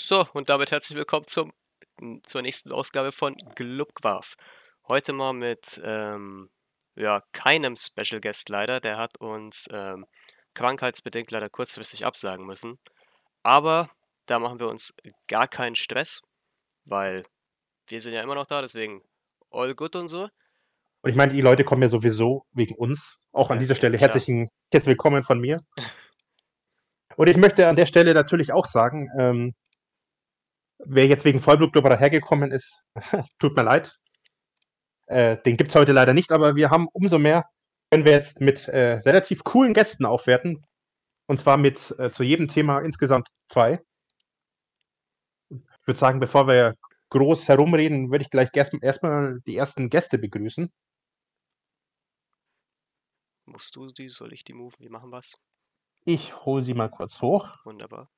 So, und damit herzlich willkommen zum, zur nächsten Ausgabe von Glubquarf. Heute mal mit ähm, ja, keinem Special Guest leider. Der hat uns ähm, krankheitsbedingt leider kurzfristig absagen müssen. Aber da machen wir uns gar keinen Stress, weil wir sind ja immer noch da, deswegen all good und so. Und ich meine, die Leute kommen ja sowieso wegen uns. Auch an dieser Stelle herzlichen herzlich willkommen von mir. Und ich möchte an der Stelle natürlich auch sagen, ähm, wer jetzt wegen Vollblutblubber hergekommen ist, tut mir leid. Äh, den gibt es heute leider nicht, aber wir haben umso mehr, können wir jetzt mit äh, relativ coolen Gästen aufwerten. Und zwar mit äh, zu jedem Thema insgesamt zwei. Ich würde sagen, bevor wir groß herumreden, würde ich gleich erstmal die ersten Gäste begrüßen. Musst du die? Soll ich die move? Wir machen was. Ich hole sie mal kurz hoch. Wunderbar.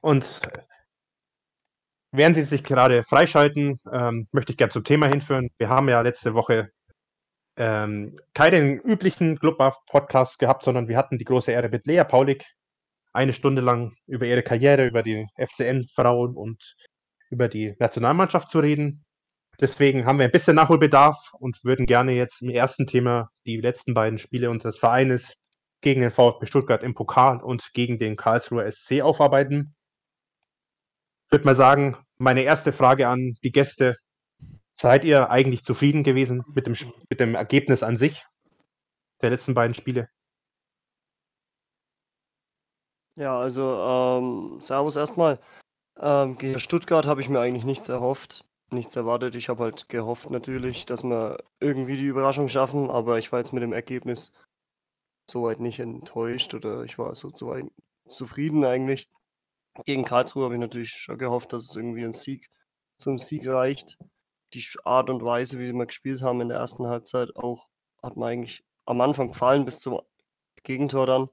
Und während Sie sich gerade freischalten, ähm, möchte ich gerne zum Thema hinführen. Wir haben ja letzte Woche ähm, keinen üblichen Clubbuff-Podcast gehabt, sondern wir hatten die große Ehre mit Lea Paulik eine Stunde lang über ihre Karriere, über die FCN-Frauen und über die Nationalmannschaft zu reden. Deswegen haben wir ein bisschen Nachholbedarf und würden gerne jetzt im ersten Thema die letzten beiden Spiele unseres Vereines gegen den VfB Stuttgart im Pokal und gegen den Karlsruher SC aufarbeiten. Ich würde mal sagen, meine erste Frage an die Gäste. Seid ihr eigentlich zufrieden gewesen mit dem, mit dem Ergebnis an sich der letzten beiden Spiele? Ja, also ähm, Servus erstmal. Ähm, gegen Stuttgart habe ich mir eigentlich nichts erhofft, nichts erwartet. Ich habe halt gehofft natürlich, dass wir irgendwie die Überraschung schaffen, aber ich war jetzt mit dem Ergebnis soweit nicht enttäuscht oder ich war so soweit zufrieden eigentlich. Gegen Karlsruhe habe ich natürlich schon gehofft, dass es irgendwie ein Sieg zum Sieg reicht. Die Art und Weise, wie wir gespielt haben in der ersten Halbzeit, auch hat mir eigentlich am Anfang gefallen bis zum Gegentor dann.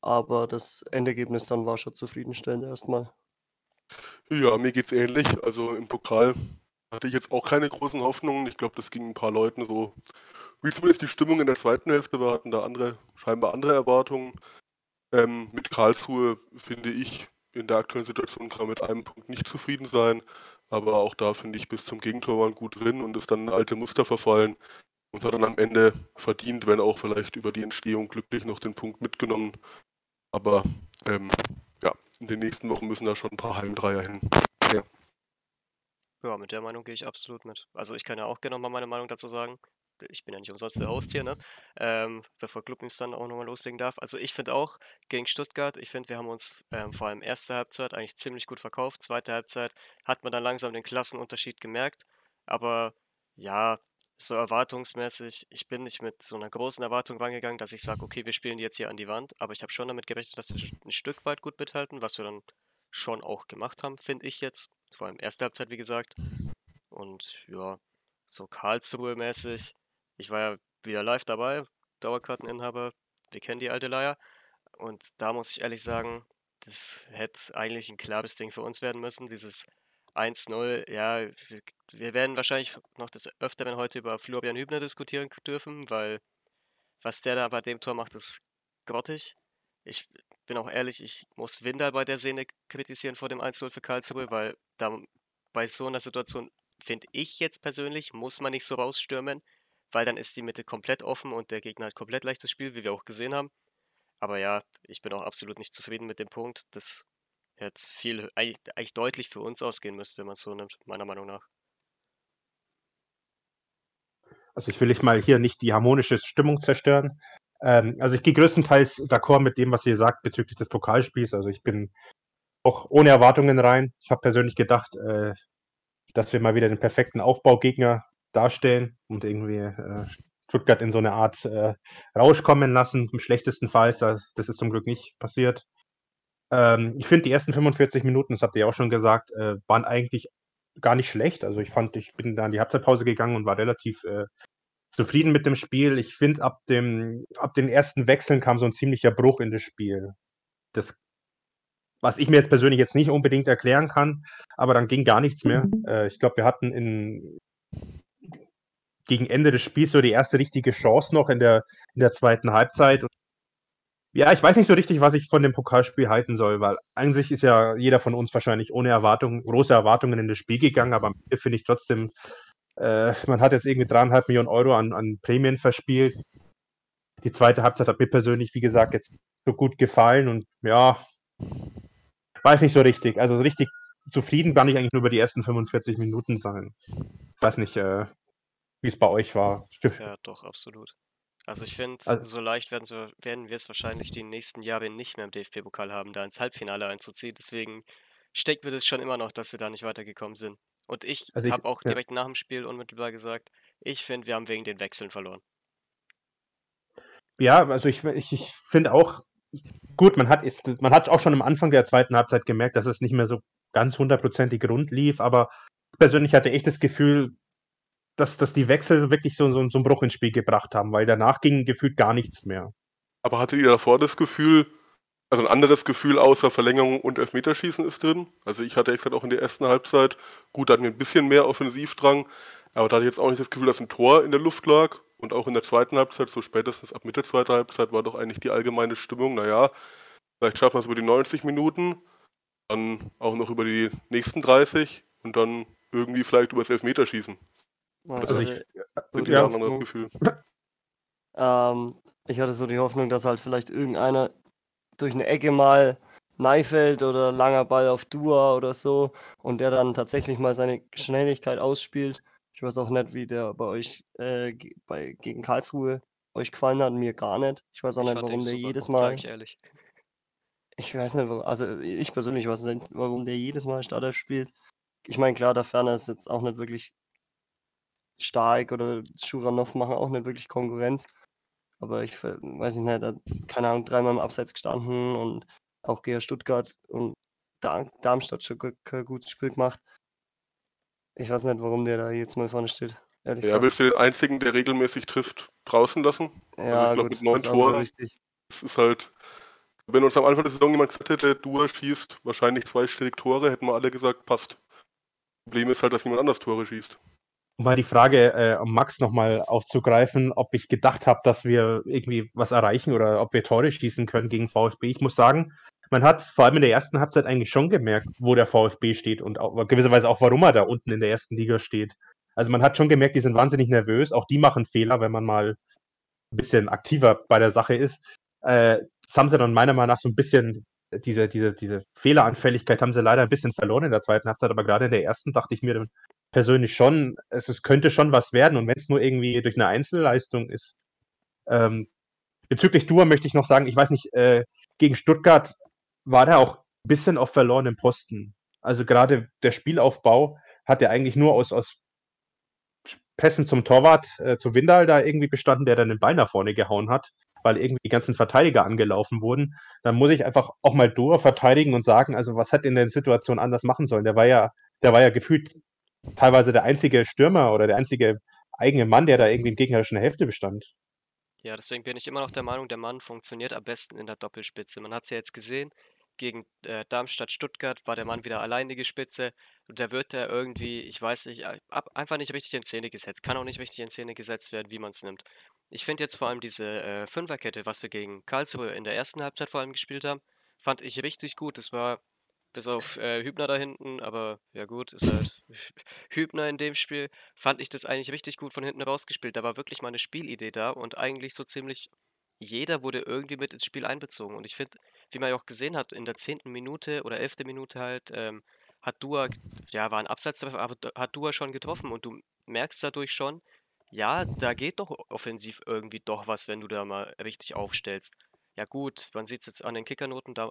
Aber das Endergebnis dann war schon zufriedenstellend erstmal. Ja, mir geht's ähnlich. Also im Pokal hatte ich jetzt auch keine großen Hoffnungen. Ich glaube, das ging ein paar Leuten so, wie zumindest die Stimmung in der zweiten Hälfte. Wir hatten da andere, scheinbar andere Erwartungen. Ähm, mit Karlsruhe finde ich, in der aktuellen Situation kann man mit einem Punkt nicht zufrieden sein. Aber auch da finde ich, bis zum Gegentor waren gut drin und ist dann alte Muster verfallen und hat dann am Ende verdient, wenn auch vielleicht über die Entstehung glücklich noch den Punkt mitgenommen. Aber ähm, ja, in den nächsten Wochen müssen da schon ein paar Heimdreier hin. Ja. ja, mit der Meinung gehe ich absolut mit. Also ich kann ja auch gerne nochmal meine Meinung dazu sagen. Ich bin ja nicht umsonst der Host hier, ne? Ähm, bevor Club News dann auch nochmal loslegen darf. Also ich finde auch, gegen Stuttgart, ich finde, wir haben uns ähm, vor allem erste Halbzeit eigentlich ziemlich gut verkauft. Zweite Halbzeit hat man dann langsam den Klassenunterschied gemerkt. Aber ja, so erwartungsmäßig, ich bin nicht mit so einer großen Erwartung rangegangen, dass ich sage, okay, wir spielen die jetzt hier an die Wand, aber ich habe schon damit gerechnet, dass wir ein Stück weit gut mithalten, was wir dann schon auch gemacht haben, finde ich jetzt. Vor allem erste Halbzeit, wie gesagt. Und ja, so Karlsruhe-mäßig. Ich war ja wieder live dabei, Dauerkarteninhaber. Wir kennen die alte Leier. Und da muss ich ehrlich sagen, das hätte eigentlich ein klares Ding für uns werden müssen. Dieses 1-0, ja, wir werden wahrscheinlich noch des Öfteren heute über Florian Hübner diskutieren dürfen, weil was der da bei dem Tor macht, ist grottig. Ich bin auch ehrlich, ich muss Windal bei der Szene kritisieren vor dem 1-0 für Karlsruhe, weil da bei so einer Situation, finde ich jetzt persönlich, muss man nicht so rausstürmen, weil dann ist die Mitte komplett offen und der Gegner hat komplett leichtes Spiel, wie wir auch gesehen haben. Aber ja, ich bin auch absolut nicht zufrieden mit dem Punkt. Das jetzt viel, eigentlich, eigentlich deutlich für uns ausgehen müsste, wenn man es so nimmt, meiner Meinung nach. Also ich will nicht mal hier nicht die harmonische Stimmung zerstören. Ähm, also ich gehe größtenteils d'accord mit dem, was ihr sagt bezüglich des Pokalspiels. Also ich bin auch ohne Erwartungen rein. Ich habe persönlich gedacht, äh, dass wir mal wieder den perfekten Aufbaugegner darstellen und irgendwie äh, Stuttgart in so eine Art äh, Rausch kommen lassen. Im schlechtesten Fall, das, das ist zum Glück nicht passiert. Ähm, ich finde, die ersten 45 Minuten, das habt ihr auch schon gesagt, äh, waren eigentlich gar nicht schlecht. Also ich fand, ich bin da in die Halbzeitpause gegangen und war relativ äh, zufrieden mit dem Spiel. Ich finde, ab, dem, ab den ersten Wechseln kam so ein ziemlicher Bruch in das Spiel. Das, was ich mir jetzt persönlich jetzt nicht unbedingt erklären kann, aber dann ging gar nichts mehr. Äh, ich glaube, wir hatten in, gegen Ende des Spiels so die erste richtige Chance noch in der, in der zweiten Halbzeit. Ja, ich weiß nicht so richtig, was ich von dem Pokalspiel halten soll, weil eigentlich ist ja jeder von uns wahrscheinlich ohne Erwartungen, große Erwartungen in das Spiel gegangen, aber finde ich trotzdem, äh, man hat jetzt irgendwie dreieinhalb Millionen Euro an, an Prämien verspielt. Die zweite Halbzeit hat mir persönlich, wie gesagt, jetzt so gut gefallen und ja, weiß nicht so richtig. Also so richtig zufrieden kann ich eigentlich nur über die ersten 45 Minuten sein. Weiß nicht, äh, wie es bei euch war. Ja, doch, absolut. Also ich finde, also, so leicht werden, so, werden wir es wahrscheinlich die nächsten Jahre nicht mehr im DFB-Pokal haben, da ins Halbfinale einzuziehen. Deswegen steckt mir das schon immer noch, dass wir da nicht weitergekommen sind. Und ich, also habe auch direkt ja. nach dem Spiel unmittelbar gesagt, ich finde, wir haben wegen den Wechseln verloren. Ja, also ich, ich, ich finde auch, gut, man hat, ist, man hat auch schon am Anfang der zweiten Halbzeit gemerkt, dass es nicht mehr so ganz hundertprozentig rund lief, aber persönlich hatte ich das Gefühl, dass, dass die Wechsel wirklich so, so, so einen Bruch ins Spiel gebracht haben, weil danach ging gefühlt gar nichts mehr. Aber hattet ihr davor das Gefühl, also ein anderes Gefühl außer Verlängerung und Elfmeterschießen ist drin? Also ich hatte exakt auch in der ersten Halbzeit, gut, da hatten wir ein bisschen mehr Offensivdrang, aber da hatte ich jetzt auch nicht das Gefühl, dass ein Tor in der Luft lag. Und auch in der zweiten Halbzeit, so spätestens ab Mitte zweiter Halbzeit, war doch eigentlich die allgemeine Stimmung, naja, vielleicht schaffen wir es über die 90 Minuten, dann auch noch über die nächsten 30 und dann irgendwie vielleicht über das Elfmeterschießen. Also, ich, so ja, ein Gefühl. Ähm, ich hatte so die Hoffnung, dass halt vielleicht irgendeiner durch eine Ecke mal Neifeld oder langer Ball auf Dua oder so und der dann tatsächlich mal seine Schnelligkeit ausspielt. Ich weiß auch nicht, wie der bei euch äh, bei, gegen Karlsruhe euch gefallen hat, mir gar nicht. Ich weiß auch ich nicht, warum der jedes Mal. Sag ich ehrlich. Ich weiß nicht, also ich persönlich weiß nicht, warum der jedes Mal Startelf spielt. Ich meine, klar, der Ferner ist jetzt auch nicht wirklich Stark oder Schuranov machen auch nicht wirklich Konkurrenz. Aber ich weiß nicht, hat, keine Ahnung, dreimal im Abseits gestanden und auch GR Stuttgart und Darmstadt schon kein gutes Spiel gemacht. Ich weiß nicht, warum der da jetzt mal vorne steht. ja, gesagt. willst du den einzigen, der regelmäßig trifft, draußen lassen? Ja, also ich glaube, mit neun Toren. Richtig. Das ist halt, wenn uns am Anfang der Saison jemand gesagt hätte, du schießt wahrscheinlich zweistellig Tore, hätten wir alle gesagt, passt. Problem ist halt, dass niemand anders Tore schießt. Um mal die Frage äh, um Max nochmal aufzugreifen, ob ich gedacht habe, dass wir irgendwie was erreichen oder ob wir Tore schießen können gegen VfB. Ich muss sagen, man hat vor allem in der ersten Halbzeit eigentlich schon gemerkt, wo der VfB steht und auch, gewisserweise auch, warum er da unten in der ersten Liga steht. Also man hat schon gemerkt, die sind wahnsinnig nervös. Auch die machen Fehler, wenn man mal ein bisschen aktiver bei der Sache ist. Äh, das haben sie dann meiner Meinung nach so ein bisschen, diese, diese, diese Fehleranfälligkeit haben sie leider ein bisschen verloren in der zweiten Halbzeit, aber gerade in der ersten dachte ich mir, persönlich schon, es, es könnte schon was werden und wenn es nur irgendwie durch eine Einzelleistung ist. Ähm, bezüglich Dua möchte ich noch sagen, ich weiß nicht, äh, gegen Stuttgart war der auch ein bisschen auf verlorenem Posten. Also gerade der Spielaufbau hat er eigentlich nur aus, aus Pässen zum Torwart, äh, zu Windal da irgendwie bestanden, der dann den Ball nach vorne gehauen hat, weil irgendwie die ganzen Verteidiger angelaufen wurden. Dann muss ich einfach auch mal Dua verteidigen und sagen, also was hat in der Situation anders machen sollen? Der war ja, der war ja gefühlt teilweise der einzige Stürmer oder der einzige eigene Mann, der da irgendwie in gegnerischen Hälfte bestand. Ja, deswegen bin ich immer noch der Meinung, der Mann funktioniert am besten in der Doppelspitze. Man hat es ja jetzt gesehen, gegen äh, Darmstadt-Stuttgart war der Mann wieder alleinige Spitze und da wird er irgendwie, ich weiß nicht, ab, einfach nicht richtig in Szene gesetzt. Kann auch nicht richtig in Szene gesetzt werden, wie man es nimmt. Ich finde jetzt vor allem diese äh, Fünferkette, was wir gegen Karlsruhe in der ersten Halbzeit vor allem gespielt haben, fand ich richtig gut. Das war bis auf äh, Hübner da hinten, aber ja gut, ist halt Hübner in dem Spiel. Fand ich das eigentlich richtig gut von hinten rausgespielt. Da war wirklich mal eine Spielidee da und eigentlich so ziemlich jeder wurde irgendwie mit ins Spiel einbezogen. Und ich finde, wie man ja auch gesehen hat, in der zehnten Minute oder elften Minute halt, ähm, hat Dua, ja, war ein Abseits, aber hat Dua schon getroffen und du merkst dadurch schon, ja, da geht doch offensiv irgendwie doch was, wenn du da mal richtig aufstellst. Ja gut, man sieht es jetzt an den Kickernoten, da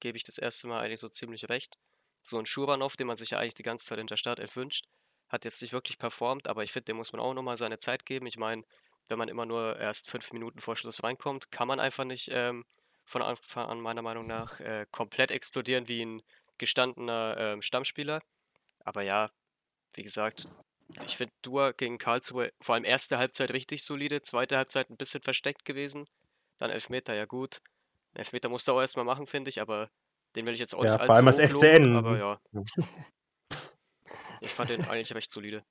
gebe ich das erste Mal eigentlich so ziemlich recht. So ein Schuranov, den man sich ja eigentlich die ganze Zeit in der Startelf wünscht, hat jetzt nicht wirklich performt, aber ich finde, dem muss man auch nochmal seine Zeit geben. Ich meine, wenn man immer nur erst fünf Minuten vor Schluss reinkommt, kann man einfach nicht ähm, von Anfang an meiner Meinung nach äh, komplett explodieren wie ein gestandener ähm, Stammspieler. Aber ja, wie gesagt, ich finde Dua gegen Karlsruhe vor allem erste Halbzeit richtig solide, zweite Halbzeit ein bisschen versteckt gewesen. Dann Elfmeter, ja gut. Elfmeter musste er auch erstmal machen, finde ich, aber den will ich jetzt auch ja, nicht allzu vor allem als FCN. aber ja. ich fand den eigentlich recht solide.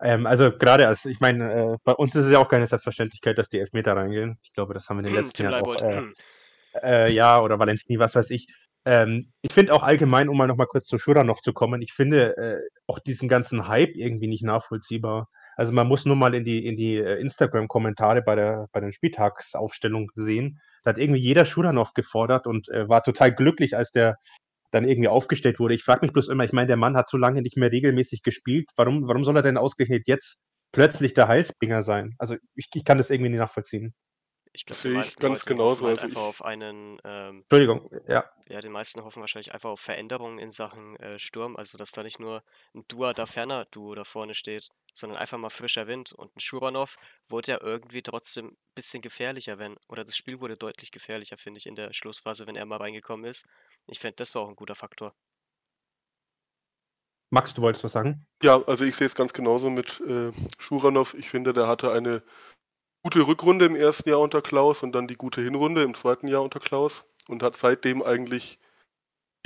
Ähm, also gerade als, ich meine, äh, bei uns ist es ja auch keine Selbstverständlichkeit, dass die Elfmeter reingehen. Ich glaube, das haben wir in den letzten Jahren auch. Äh, Äh, ja, oder Valentini, was weiß ich. Ähm, ich finde auch allgemein, um mal noch mal kurz zu Schuranov zu kommen, ich finde äh, auch diesen ganzen Hype irgendwie nicht nachvollziehbar. Also man muss nur mal in die, in die äh, Instagram-Kommentare bei, der, bei den Spieltagsaufstellungen sehen. Da hat irgendwie jeder Schuranov gefordert und äh, war total glücklich, als der dann irgendwie aufgestellt wurde. Ich frage mich bloß immer, ich meine, der Mann hat so lange nicht mehr regelmäßig gespielt. Warum, warum soll er denn ausgerechnet jetzt plötzlich der Heißbringer sein? Also ich, ich kann das irgendwie nicht nachvollziehen. Ich glaube, die Sehe ich meisten ganz Leute genauso, hoffen halt also einfach auf einen, ähm, Entschuldigung, ja. ja, die meisten hoffen wahrscheinlich einfach auf Veränderungen in Sachen äh, Sturm, also dass da nicht nur ein Dua da ferner Duo da vorne steht, sondern einfach mal frischer Wind. Und ein Schuranov wurde ja irgendwie trotzdem ein bisschen gefährlicher, wenn, oder das Spiel wurde deutlich gefährlicher, finde ich, in der Schlussphase, wenn er mal reingekommen ist. Ich finde, das war auch ein guter Faktor. Max, du wolltest was sagen? Ja, also ich sehe es ganz genauso mit äh, Schuranov. Ich finde, der hatte eine gute Rückrunde im ersten Jahr unter Klaus und dann die gute Hinrunde im zweiten Jahr unter Klaus und hat seitdem eigentlich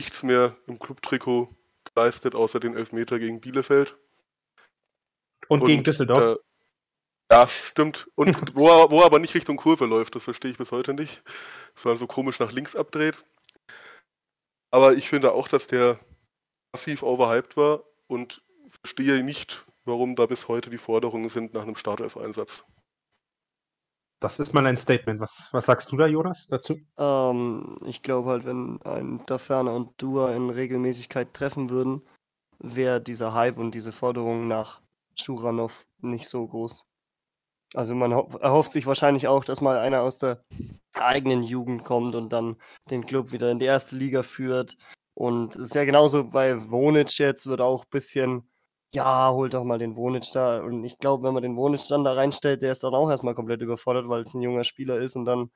nichts mehr im Clubtrikot geleistet, außer den Elfmeter gegen Bielefeld. Und, gegen Düsseldorf? Da, ja, stimmt. Und wo er, wo er aber nicht Richtung Kurve läuft, das verstehe ich bis heute nicht. Sondern so komisch nach links abdreht. Aber ich finde auch, dass der massiv overhyped war und verstehe nicht, warum da bis heute die Forderungen sind nach einem Startelf-Einsatz. Das ist mal ein Statement. Was, was sagst du da, Jonas, dazu? Ähm, ich glaube halt, wenn ein Daferner und Dua in Regelmäßigkeit treffen würden, wäre dieser Hype und diese Forderung nach Schuranov nicht so groß. Also man ho erhofft sich wahrscheinlich auch, dass mal einer aus der eigenen Jugend kommt und dann den Club wieder in die erste Liga führt. Und es ist ja genauso bei Wonic jetzt, wird auch ein bisschen, ja, holt doch mal den Wonic da. Und ich glaube, wenn man den Wonic dann da reinstellt, der ist dann auch erstmal komplett überfordert, weil es ein junger Spieler ist und dann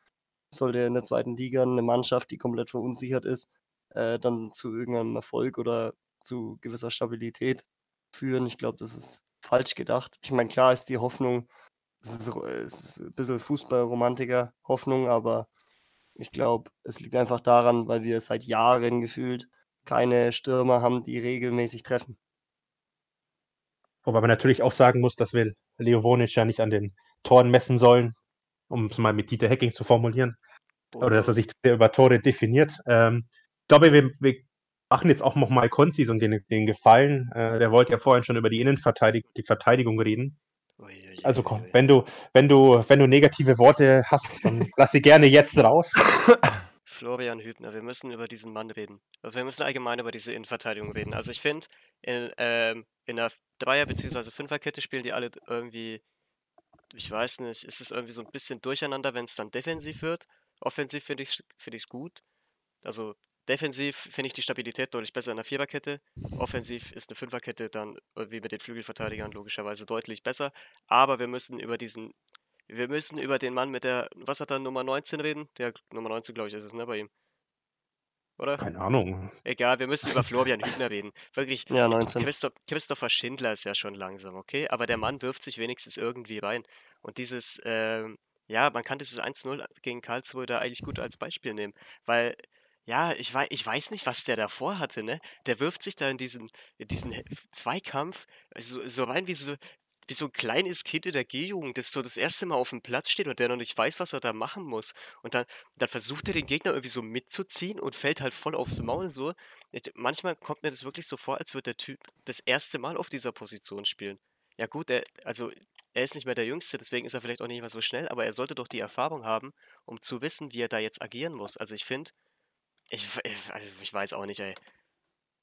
soll der in der zweiten Liga eine Mannschaft, die komplett verunsichert ist, äh, dann zu irgendeinem Erfolg oder zu gewisser Stabilität führen. Ich glaube, das ist falsch gedacht. Ich meine, klar ist die Hoffnung, es ist, es ist ein bisschen Fußballromantiker Hoffnung, aber ich glaube, es liegt einfach daran, weil wir seit Jahren gefühlt keine Stürmer haben, die regelmäßig treffen. Wobei man natürlich auch sagen muss, dass wir Leo Wonic ja nicht an den Toren messen sollen, um es mal mit Dieter Hecking zu formulieren. Oder dass er sich über Tore definiert. Ähm, ich glaube, wir, wir machen jetzt auch noch mal Konzi so den, den Gefallen. Äh, der wollte ja vorhin schon über die Innenverteidigung, die Verteidigung reden. Also komm, wenn du, wenn du, wenn du negative Worte hast, dann lass sie gerne jetzt raus. Florian Hübner, wir müssen über diesen Mann reden. Wir müssen allgemein über diese Innenverteidigung reden. Also ich finde, in, ähm, in einer Dreier- bzw. Fünferkette spielen die alle irgendwie, ich weiß nicht, ist es irgendwie so ein bisschen durcheinander, wenn es dann defensiv wird. Offensiv finde ich es find gut. Also defensiv finde ich die Stabilität deutlich besser in der Viererkette. Offensiv ist eine Fünferkette dann irgendwie mit den Flügelverteidigern logischerweise deutlich besser. Aber wir müssen über diesen wir müssen über den Mann mit der, was hat er, Nummer 19 reden? Der Nummer 19, glaube ich, ist es, ne, bei ihm. Oder? Keine Ahnung. Egal, wir müssen über Florian Hübner reden. Wirklich, Ja, 19. Christoph, Christopher Schindler ist ja schon langsam, okay? Aber der Mann wirft sich wenigstens irgendwie rein. Und dieses, ähm, ja, man kann dieses 1-0 gegen Karlsruhe da eigentlich gut als Beispiel nehmen. Weil, ja, ich weiß, ich weiß nicht, was der davor hatte, ne? Der wirft sich da in diesen, in diesen Zweikampf so, so rein wie so, wie so ein kleines Kind in der G-Jugend, das so das erste Mal auf dem Platz steht und der noch nicht weiß, was er da machen muss. Und dann, dann versucht er den Gegner irgendwie so mitzuziehen und fällt halt voll aufs Maul so. Manchmal kommt mir das wirklich so vor, als würde der Typ das erste Mal auf dieser Position spielen. Ja gut, er, also er ist nicht mehr der Jüngste, deswegen ist er vielleicht auch nicht mehr so schnell, aber er sollte doch die Erfahrung haben, um zu wissen, wie er da jetzt agieren muss. Also ich finde, ich, also ich weiß auch nicht, ey.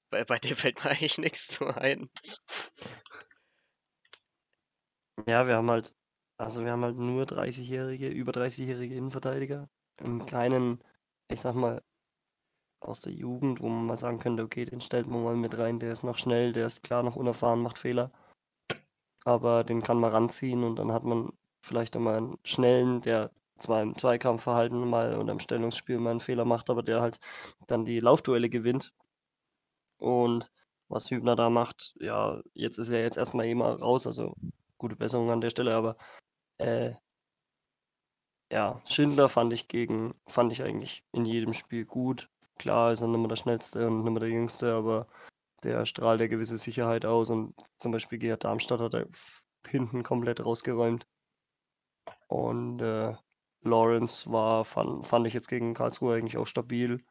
Bei, bei dem fällt mir eigentlich nichts zu ein. Ja, wir haben halt, also wir haben halt nur 30-jährige, über 30-jährige Innenverteidiger und keinen, ich sag mal, aus der Jugend, wo man mal sagen könnte, okay, den stellt man mal mit rein, der ist noch schnell, der ist klar noch unerfahren, macht Fehler. Aber den kann man ranziehen und dann hat man vielleicht einmal einen schnellen, der zwar im Zweikampfverhalten mal oder im Stellungsspiel mal einen Fehler macht, aber der halt dann die Laufduelle gewinnt. Und was Hübner da macht, ja, jetzt ist er jetzt erstmal eh mal raus, also gute Besserung an der Stelle, aber äh, ja, Schindler fand ich gegen, fand ich eigentlich in jedem Spiel gut. Klar ist er nicht mehr der Schnellste und nicht mehr der Jüngste, aber der strahlt ja gewisse Sicherheit aus und zum Beispiel gegen Darmstadt hat er hinten komplett rausgeräumt. Und äh, Lawrence war, fand, fand ich jetzt gegen Karlsruhe eigentlich auch stabil.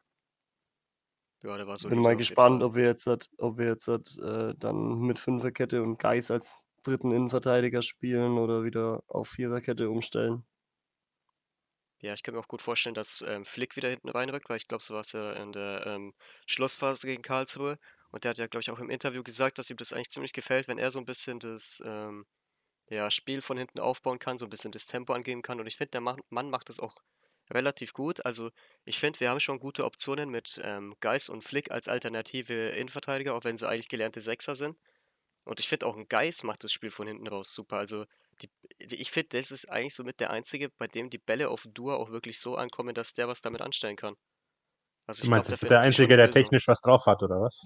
Ja, der war so Bin mal gespannt, ob wir jetzt, ob wir jetzt äh, dann mit Fünferkette und Geis als dritten Innenverteidiger spielen oder wieder auf Viererkette umstellen. Ja, ich kann mir auch gut vorstellen, dass ähm, Flick wieder hinten reinrückt, weil ich glaube, so war es ja in der ähm, Schlussphase gegen Karlsruhe. Und der hat ja, glaube ich, auch im Interview gesagt, dass ihm das eigentlich ziemlich gefällt, wenn er so ein bisschen das ähm, ja, Spiel von hinten aufbauen kann, so ein bisschen das Tempo angeben kann. Und ich finde, der Mann macht das auch relativ gut. Also ich finde, wir haben schon gute Optionen mit ähm, Geis und Flick als alternative Innenverteidiger, auch wenn sie eigentlich gelernte Sechser sind. Und ich finde auch ein Geis macht das Spiel von hinten raus super. Also die, ich finde, das ist eigentlich somit der einzige, bei dem die Bälle auf Dur auch wirklich so ankommen, dass der was damit anstellen kann. Also du meinst, glaub, das ist der Einzige, der technisch was drauf hat, oder was?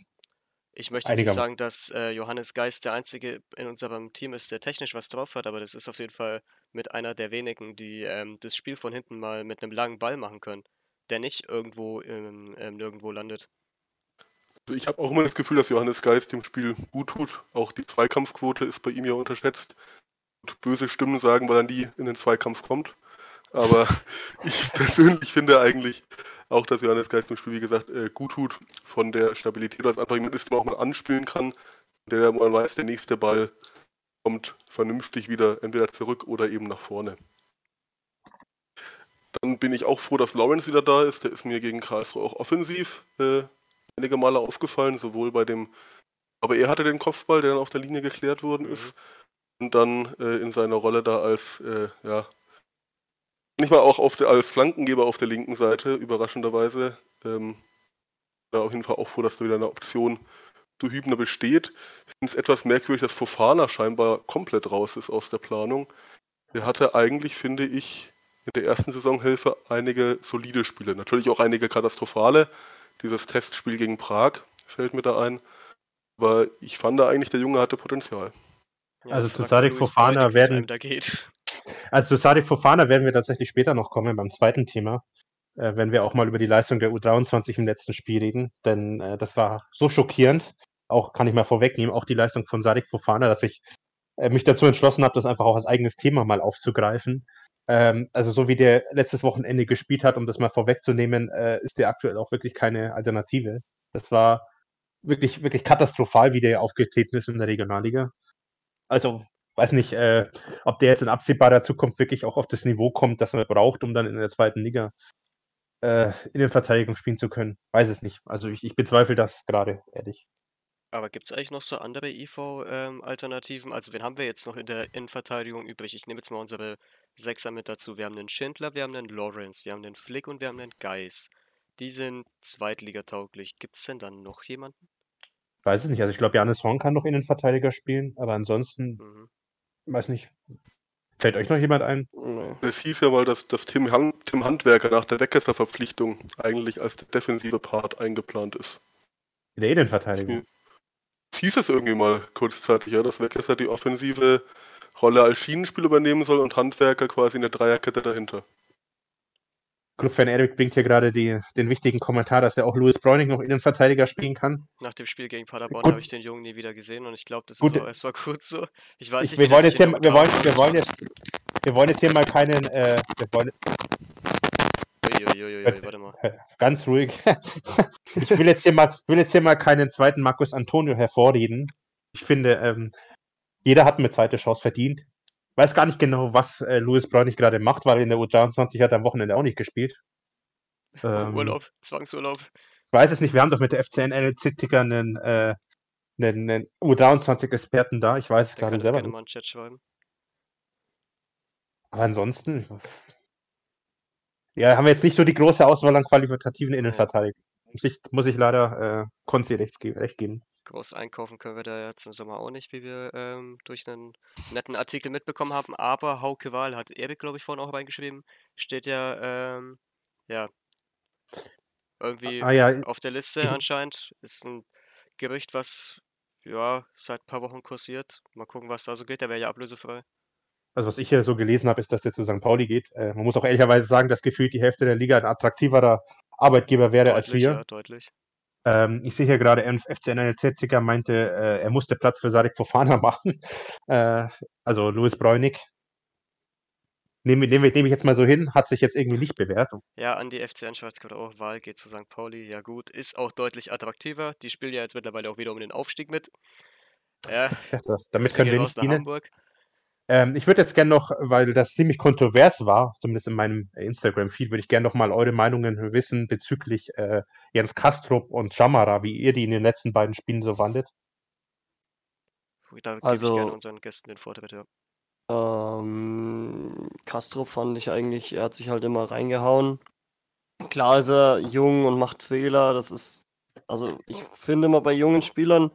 Ich möchte jetzt nicht sagen, dass äh, Johannes Geist der Einzige in unserem Team ist, der technisch was drauf hat, aber das ist auf jeden Fall mit einer der wenigen, die ähm, das Spiel von hinten mal mit einem langen Ball machen können, der nicht irgendwo ähm, ähm, nirgendwo landet. Ich habe auch immer das Gefühl, dass Johannes Geist dem Spiel gut tut. Auch die Zweikampfquote ist bei ihm ja unterschätzt. Und böse Stimmen sagen, weil er nie in den Zweikampf kommt. Aber ich persönlich finde eigentlich, auch, dass Johannes Geist im Spiel, wie gesagt, äh, gut tut von der Stabilität, dass einfach jemand ist, der auch mal anspielen kann, der man weiß, der nächste Ball kommt vernünftig wieder entweder zurück oder eben nach vorne. Dann bin ich auch froh, dass Lawrence wieder da ist. Der ist mir gegen Karlsruhe auch offensiv äh, einige Male aufgefallen, sowohl bei dem, aber er hatte den Kopfball, der dann auf der Linie geklärt worden mhm. ist, und dann äh, in seiner Rolle da als äh, ja, manchmal auch auf der, als Flankengeber auf der linken Seite, überraschenderweise. Ähm, da auf jeden Fall auch froh, dass da wieder eine Option zu Hübner besteht. Ich finde es etwas merkwürdig, dass Fofana scheinbar komplett raus ist aus der Planung. Er hatte eigentlich, finde ich, in der ersten Saisonhilfe einige solide Spiele. Natürlich auch einige katastrophale. Dieses Testspiel gegen Prag fällt mir da ein. Aber ich fand da eigentlich, der Junge hatte Potenzial. Ja, also zu Sadik Fofana werden. Da geht. Also zu Sadi Fofana werden wir tatsächlich später noch kommen beim zweiten Thema, äh, wenn wir auch mal über die Leistung der U23 im letzten Spiel reden, denn äh, das war so schockierend, auch kann ich mal vorwegnehmen, auch die Leistung von Sadik Fofana, dass ich äh, mich dazu entschlossen habe, das einfach auch als eigenes Thema mal aufzugreifen. Ähm, also so wie der letztes Wochenende gespielt hat, um das mal vorwegzunehmen, äh, ist der aktuell auch wirklich keine Alternative. Das war wirklich, wirklich katastrophal, wie der aufgetreten ist in der Regionalliga. Also weiß nicht, äh, ob der jetzt in absehbarer Zukunft wirklich auch auf das Niveau kommt, das man braucht, um dann in der zweiten Liga äh, in der Verteidigung spielen zu können. Weiß es nicht. Also ich, ich bezweifle das gerade, ehrlich. Aber gibt es eigentlich noch so andere IV-Alternativen? Ähm, also wen haben wir jetzt noch in der Innenverteidigung übrig? Ich nehme jetzt mal unsere Sechser mit dazu. Wir haben den Schindler, wir haben den Lawrence, wir haben den Flick und wir haben den Geis. Die sind zweitligatauglich. Gibt es denn dann noch jemanden? Weiß ich nicht. Also ich glaube, Janis Horn kann noch Innenverteidiger spielen, aber ansonsten mhm. Weiß nicht. Fällt euch noch jemand ein? Es hieß ja mal, dass, dass Tim, Han Tim Handwerker nach der Weckesser-Verpflichtung eigentlich als der defensive Part eingeplant ist. In der Innenverteidigung. Es hieß es irgendwie mal kurzzeitig, ja, dass Weckesser die offensive Rolle als Schienenspiel übernehmen soll und Handwerker quasi in der Dreierkette dahinter. Clubfan Eric bringt hier gerade die, den wichtigen Kommentar, dass er auch Louis Browning noch Innenverteidiger spielen kann. Nach dem Spiel gegen Paderborn habe ich den Jungen nie wieder gesehen und ich glaube, das ist auch erstmal gut so. Ich weiß nicht, wir wollen jetzt hier, wir wollen, wir wollen jetzt, wir wollen jetzt hier mal keinen, äh, wir wollen, Uiuiui, warte mal. Ganz ruhig. ich will jetzt hier mal, will jetzt hier mal keinen zweiten Markus Antonio hervorreden. Ich finde, ähm, jeder hat eine zweite Chance verdient weiß gar nicht genau, was äh, Louis nicht gerade macht, weil in der U23 hat er am Wochenende auch nicht gespielt. Ähm, Urlaub, Zwangsurlaub. Ich weiß es nicht, wir haben doch mit der FCN LC-Ticker einen, äh, einen, einen U23-Experten da. Ich weiß es gerade selber. Gerne mal einen Chat schreiben. Aber ansonsten, ja, haben wir jetzt nicht so die große Auswahl an qualitativen Innenverteidigern. Muss ich, muss ich leider äh, Konzi recht geben groß einkaufen können wir da jetzt im Sommer auch nicht, wie wir ähm, durch einen netten Artikel mitbekommen haben. Aber Hauke Wahl hat Erik, glaube ich, vorhin auch reingeschrieben, steht ja, ähm, ja, irgendwie ah, ja. auf der Liste anscheinend. Ist ein Gerücht, was ja seit ein paar Wochen kursiert. Mal gucken, was da so geht. Der wäre ja ablösefrei. Also was ich hier so gelesen habe, ist, dass der zu St. Pauli geht. Äh, man muss auch ehrlicherweise sagen, dass gefühlt die Hälfte der Liga ein attraktiverer Arbeitgeber wäre deutlich, als wir. Ja, deutlich. Ähm, ich sehe hier gerade, FCNLZ-Ticker meinte, äh, er musste Platz für Sadek Fofana machen. Äh, also Louis Bräunig. nehme, nehme, nehme ich jetzt mal so hin, hat sich jetzt irgendwie nicht bewährt. Ja, an die FCN Schwarzgott auch. Wahl geht zu St. Pauli. Ja, gut. Ist auch deutlich attraktiver. Die spielen ja jetzt mittlerweile auch wieder um den Aufstieg mit. Ja, Ja, da- damit können wir nicht dienen. Hamburg. Ähm, ich würde jetzt gerne noch, weil das ziemlich kontrovers war, zumindest in meinem Instagram-Feed, würde ich gerne noch mal eure Meinungen wissen bezüglich äh, Jens Kastrup und Jamara, wie ihr die in den letzten beiden Spielen so fandet. Da gebe ich Also- gerne unseren Gästen den Vortritt, ja. Ähm, Kastrup fand ich eigentlich, er hat sich halt immer reingehauen. Klar ist er jung und macht Fehler, das ist, also ich finde immer bei jungen Spielern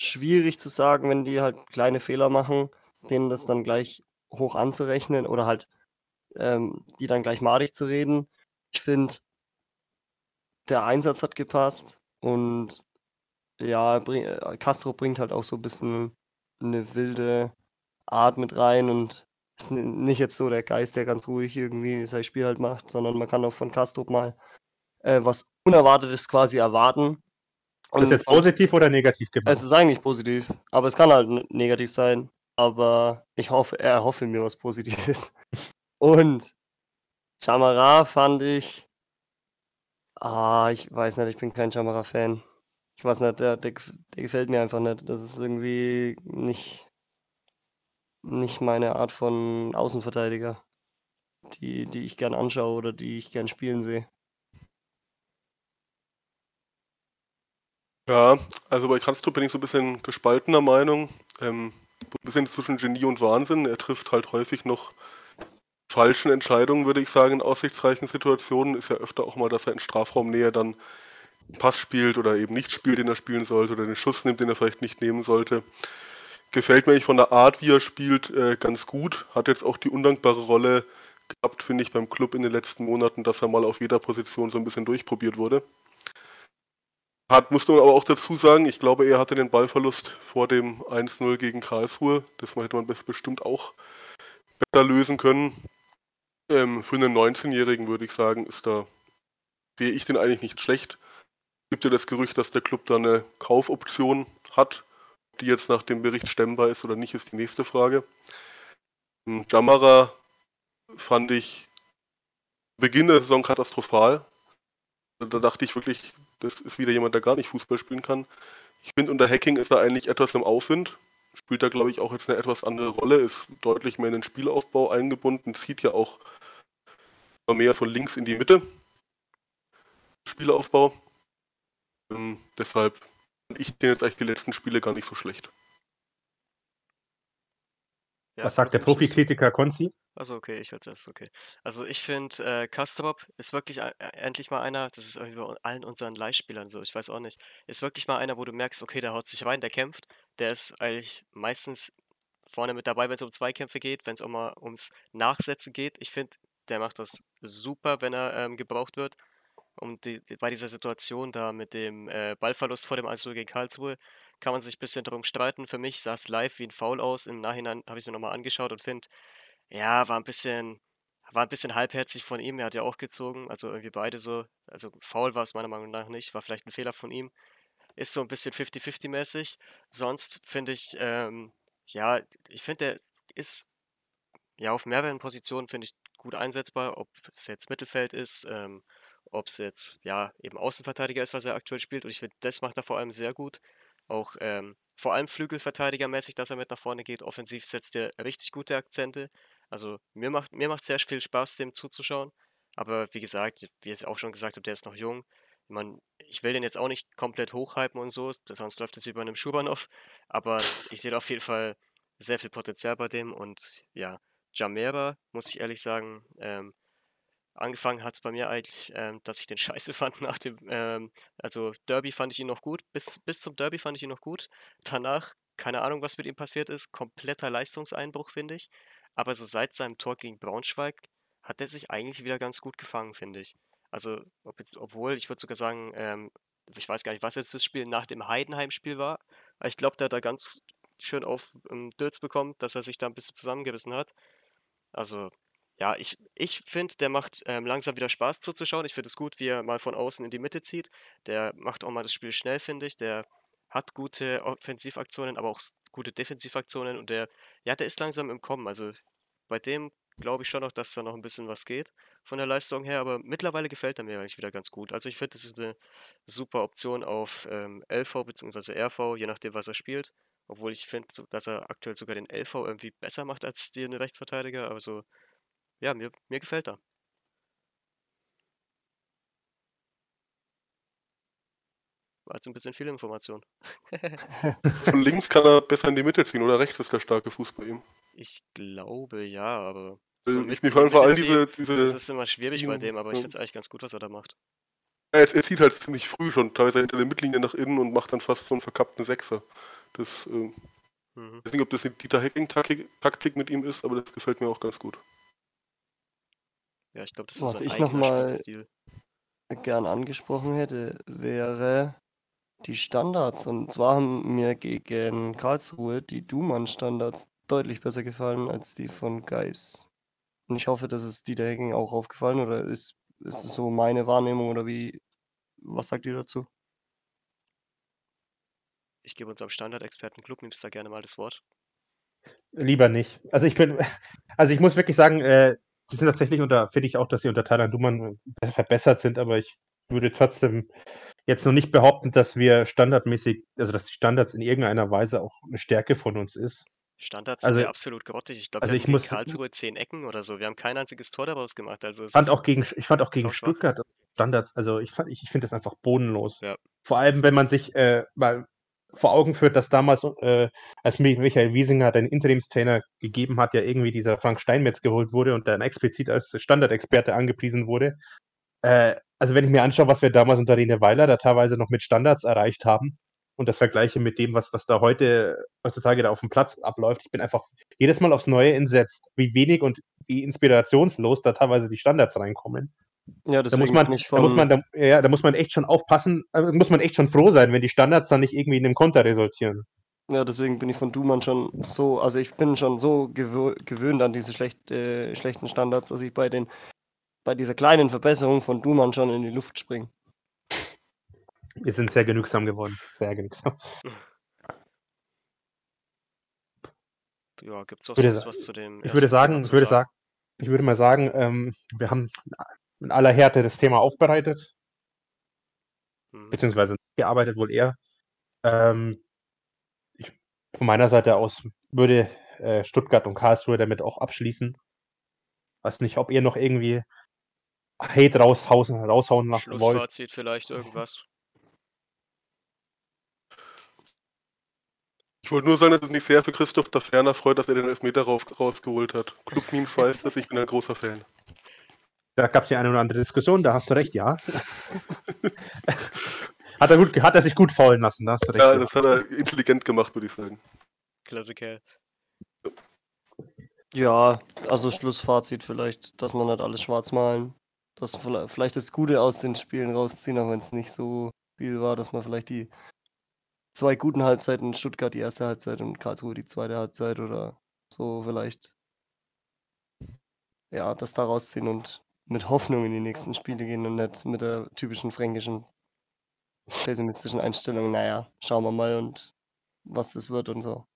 schwierig zu sagen, wenn die halt kleine Fehler machen, denen das dann gleich hoch anzurechnen oder halt ähm, die dann gleich madig zu reden. Ich finde, der Einsatz hat gepasst und ja, äh, Castro bringt halt auch so ein bisschen eine wilde Art mit rein und ist nicht jetzt so der Geist, der ganz ruhig irgendwie sein Spiel halt macht, sondern man kann auch von Kastrup mal äh, was Unerwartetes quasi erwarten. Ist das jetzt positiv oder negativ gemeint? es ist eigentlich positiv, aber es kann halt negativ sein. Aber ich hoffe, er hoffe mir was Positives. Und Chamara fand ich. Ah, ich weiß nicht, ich bin kein Chamara-Fan. Ich weiß nicht, der, der, der gefällt mir einfach nicht. Das ist irgendwie nicht, nicht meine Art von Außenverteidiger, die, die ich gern anschaue oder die ich gern spielen sehe. Ja, also bei Kranstrup bin ich so ein bisschen gespaltener Meinung. Ähm, ein bisschen zwischen Genie und Wahnsinn. Er trifft halt häufig noch falschen Entscheidungen, würde ich sagen, in aussichtsreichen Situationen. Ist ja öfter auch mal, dass er in Strafraumnähe dann einen Pass spielt oder eben nicht spielt, den er spielen sollte, oder den Schuss nimmt, den er vielleicht nicht nehmen sollte. Gefällt mir von der Art, wie er spielt, äh, ganz gut. Hat jetzt auch die undankbare Rolle gehabt, finde ich, beim Club in den letzten Monaten, dass er mal auf jeder Position so ein bisschen durchprobiert wurde. Hat, musste man aber auch dazu sagen, ich glaube, er hatte den Ballverlust vor dem 1-0 gegen Karlsruhe. Das hätte man bes- bestimmt auch besser lösen können. Ähm, für einen 19-Jährigen würde ich sagen, ist da, sehe ich den eigentlich nicht schlecht. Gibt ja das Gerücht, dass der Club da eine Kaufoption hat. Die jetzt nach dem Bericht stemmbar ist oder nicht, ist die nächste Frage. Ähm, Jamara fand ich Beginn der Saison katastrophal. Da dachte ich wirklich, das ist wieder jemand, der gar nicht Fußball spielen kann. Ich finde, unter Hacking ist er eigentlich etwas im Aufwind. Spielt da, glaube ich, auch jetzt eine etwas andere Rolle, ist deutlich mehr in den Spielaufbau eingebunden, zieht ja auch immer mehr von links in die Mitte. Spielaufbau. Ähm, deshalb fand ich den jetzt eigentlich die letzten Spiele gar nicht so schlecht. Ja, Was sagt der. Profikritiker Konzi? Also okay, ich als erstes, okay. Also ich finde, äh, Kastrop ist wirklich e- e- endlich mal einer, das ist irgendwie bei allen unseren Leihspielern so, ich weiß auch nicht, ist wirklich mal einer, wo du merkst, okay, der haut sich rein, der kämpft, der ist eigentlich meistens vorne mit dabei, wenn es um Zweikämpfe geht, wenn es auch mal ums Nachsetzen geht. Ich finde, der macht das super, wenn er ähm, gebraucht wird. Und die, die, bei dieser Situation da mit dem äh, Ballverlust vor dem 1 gegen Karlsruhe kann man sich ein bisschen darum streiten. Für mich sah es live wie ein Foul aus. Im Nachhinein habe ich es mir nochmal angeschaut und finde, ja, war ein bisschen, war ein bisschen halbherzig von ihm. Er hat ja auch gezogen, also irgendwie beide so. Also faul war es meiner Meinung nach nicht, war vielleicht ein Fehler von ihm. Ist so ein bisschen 50-50-mäßig. Sonst finde ich, ähm, ja, ich finde, der ist ja auf mehreren Positionen, finde ich, gut einsetzbar. Ob es jetzt Mittelfeld ist, ähm, ob es jetzt, ja, eben Außenverteidiger ist, was er aktuell spielt. Und ich finde, das macht er vor allem sehr gut. Auch ähm, vor allem Flügelverteidigermäßig, dass er mit nach vorne geht. Offensiv setzt er richtig gute Akzente. Also mir macht mir macht sehr viel Spaß, dem zuzuschauen. Aber wie gesagt, wie ich auch schon gesagt habe, der ist noch jung. Man, ich will den jetzt auch nicht komplett hochhypen und so, sonst läuft es wie bei einem Schubanov. Aber ich sehe auf jeden Fall sehr viel Potenzial bei dem. Und ja, Jamera, muss ich ehrlich sagen, ähm, angefangen hat es bei mir eigentlich, ähm, dass ich den scheiße fand nach dem, ähm, also Derby fand ich ihn noch gut, bis, bis zum Derby fand ich ihn noch gut. Danach, keine Ahnung, was mit ihm passiert ist, kompletter Leistungseinbruch, finde ich. Aber so seit seinem Tor gegen Braunschweig hat er sich eigentlich wieder ganz gut gefangen, finde ich. Also, ob jetzt, obwohl, ich würde sogar sagen, ähm, ich weiß gar nicht, was jetzt das Spiel nach dem Heidenheim-Spiel war, ich glaube, der hat da ganz schön auf ähm, Dürz bekommen, dass er sich da ein bisschen zusammengerissen hat. Also, ja, ich, ich finde, der macht ähm, langsam wieder Spaß zuzuschauen. Ich finde es gut, wie er mal von außen in die Mitte zieht. Der macht auch mal das Spiel schnell, finde ich. Der hat gute Offensivaktionen, aber auch gute Defensivaktionen und der, ja, der ist langsam im Kommen. Also bei dem glaube ich schon noch, dass da noch ein bisschen was geht von der Leistung her, aber mittlerweile gefällt er mir eigentlich wieder ganz gut. Also ich finde, das ist eine super Option auf ähm, LV bzw. RV, je nachdem, was er spielt. Obwohl ich finde, dass er aktuell sogar den LV irgendwie besser macht als den Rechtsverteidiger. Also ja, mir, mir gefällt er. War jetzt ein bisschen viel Information. Von links kann er besser in die Mitte ziehen oder rechts ist der starke Fuß bei ihm. Ich glaube ja, aber Äh, so ich, mit, mir fallen mit vor allem ziehen, diese, das diese ist immer schwierig bei dem, aber ich ja. finde es eigentlich ganz gut, was er da macht. er, er zieht halt ziemlich früh schon, teilweise hinter der Mittellinie nach innen und macht dann fast so einen verkappten Sechser. Das, ähm, Mhm. ich weiß nicht, ob das die Dieter Hacking-Taktik Taktik mit ihm ist, aber das gefällt mir auch ganz gut. Ja, ich glaube, das ist Was sein ich noch eigener mal- Spielstil. gern angesprochen hätte, wäre die Standards. Und zwar haben mir gegen Karlsruhe die Dumann-Standards deutlich besser gefallen als die von Geis. Und ich hoffe, das ist Dieter Hecking auch aufgefallen oder ist, ist es so meine Wahrnehmung oder wie, was sagt ihr dazu? Ich gebe unserem Standardexperten Club nimmst da gerne mal das Wort. Lieber nicht. Also ich bin, also ich muss wirklich sagen, äh, sie sind tatsächlich unter, finde ich auch, dass sie unter Thailand Duman äh, verbessert sind, aber ich würde trotzdem jetzt noch nicht behaupten, dass wir standardmäßig, also dass die Standards in irgendeiner Weise auch eine Stärke von uns ist. Standards Also- sind wir absolut grottig. Ich glaube, also wir ich hatten gegen muss- Karlsruhe zehn Ecken oder so. Wir haben kein einziges Tor daraus gemacht. Also fand auch gegen, ich fand auch gegen. Stuttgart Standards, also ich, fand- ich, ich finde das einfach bodenlos. Ja. Vor allem, wenn man sich äh, mal vor Augen führt, dass damals, äh, als Mi- Michael Wiesinger den Interimstrainer gegeben hat, ja irgendwie dieser Frank Steinmetz geholt wurde und dann explizit als Standardexperte angepriesen wurde. Äh, also wenn ich mir anschaue, was wir damals unter Rene Weiler da teilweise noch mit Standards erreicht haben und das vergleiche mit dem, was, was da heute heutzutage da auf dem Platz abläuft, ich bin einfach jedes Mal aufs Neue entsetzt, wie wenig und wie inspirationslos da teilweise die Standards reinkommen. Ja, Da muss man, da muss man, da, ja, da muss man echt schon aufpassen, äh, muss man echt schon froh sein, wenn die Standards dann nicht irgendwie in einem Konter resultieren. ja, deswegen bin ich von Dumann schon so, also ich bin schon so gewö gewöhnt an diese schlecht, äh, schlechten Standards, dass ich bei den, bei dieser kleinen Verbesserung von Dumann schon in die Luft springe. Wir sind sehr genügsam geworden. Sehr genügsam. ja, gibt es auch sonst was zu dem Ich würde sagen, ich würde sagen, ich würde mal sagen, ähm, wir haben in aller Härte das Thema aufbereitet, Mhm. beziehungsweise gearbeitet wohl eher. Ähm, ich, von meiner Seite aus würde äh, Stuttgart und Karlsruhe damit auch abschließen. Weiß nicht, ob ihr noch irgendwie Hate raushauen, raushauen lassen wollt. Schlussfazit vielleicht irgendwas. Ich wollte nur sagen, dass es mich sehr für Christoph da Ferner freut, dass er den Elfmeter rauf, rausgeholt hat. Club Memes weiß das, ich bin ein großer Fan. Da gab es ja eine oder andere Diskussion, da hast du recht, ja. hat, er gut, hat er sich gut faulen lassen, da hast du recht. Ja, das hat er intelligent gemacht, würde ich sagen. Klasse Kerl. Ja, also Schlussfazit vielleicht, dass man nicht alles schwarz malen. Dass vielleicht das Gute aus den Spielen rausziehen, auch wenn es nicht so viel war, dass man vielleicht die zwei guten Halbzeiten Stuttgart die erste Halbzeit und Karlsruhe die zweite Halbzeit oder so vielleicht ja, das da rausziehen und mit Hoffnung in die nächsten Spiele gehen und nicht mit der typischen fränkischen pessimistischen Einstellung, naja, schauen wir mal und was das wird und so.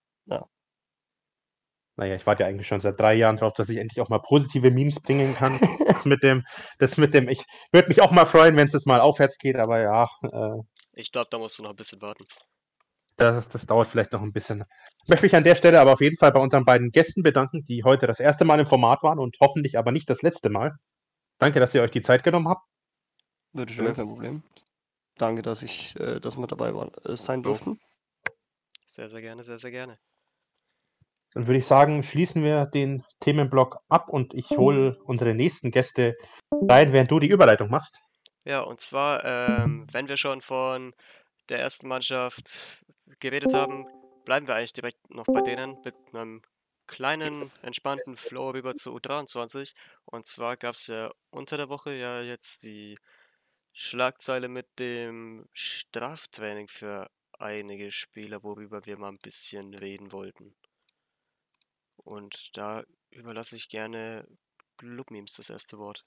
Naja, ich warte ja eigentlich schon seit drei Jahren drauf, dass ich endlich auch mal positive Memes bringen kann. Das mit dem, das mit dem, ich würde mich auch mal freuen, wenn es jetzt mal aufwärts geht, aber ja, äh, Ich glaube, da musst du noch ein bisschen warten. das, das dauert vielleicht noch ein bisschen. Ich möchte mich an der Stelle aber auf jeden Fall bei unseren beiden Gästen bedanken, die heute das erste Mal im Format waren und hoffentlich aber nicht das letzte Mal. Danke, dass ihr euch die Zeit genommen habt. Bitte schön, Ja. kein Problem. Danke, dass ich, äh, dass wir dabei waren, äh, sein durften. Sehr, sehr gerne, sehr, sehr gerne. Dann würde ich sagen, schließen wir den Themenblock ab und ich hole unsere nächsten Gäste rein, während du die Überleitung machst. Ja, und zwar, ähm, wenn wir schon von der ersten Mannschaft geredet haben, bleiben wir eigentlich direkt noch bei denen mit einem kleinen, entspannten Flow rüber zu U23. Und zwar gab es ja unter der Woche ja jetzt die Schlagzeile mit dem Straftraining für einige Spieler, worüber wir mal ein bisschen reden wollten. Und da überlasse ich gerne Clubmemes das erste Wort.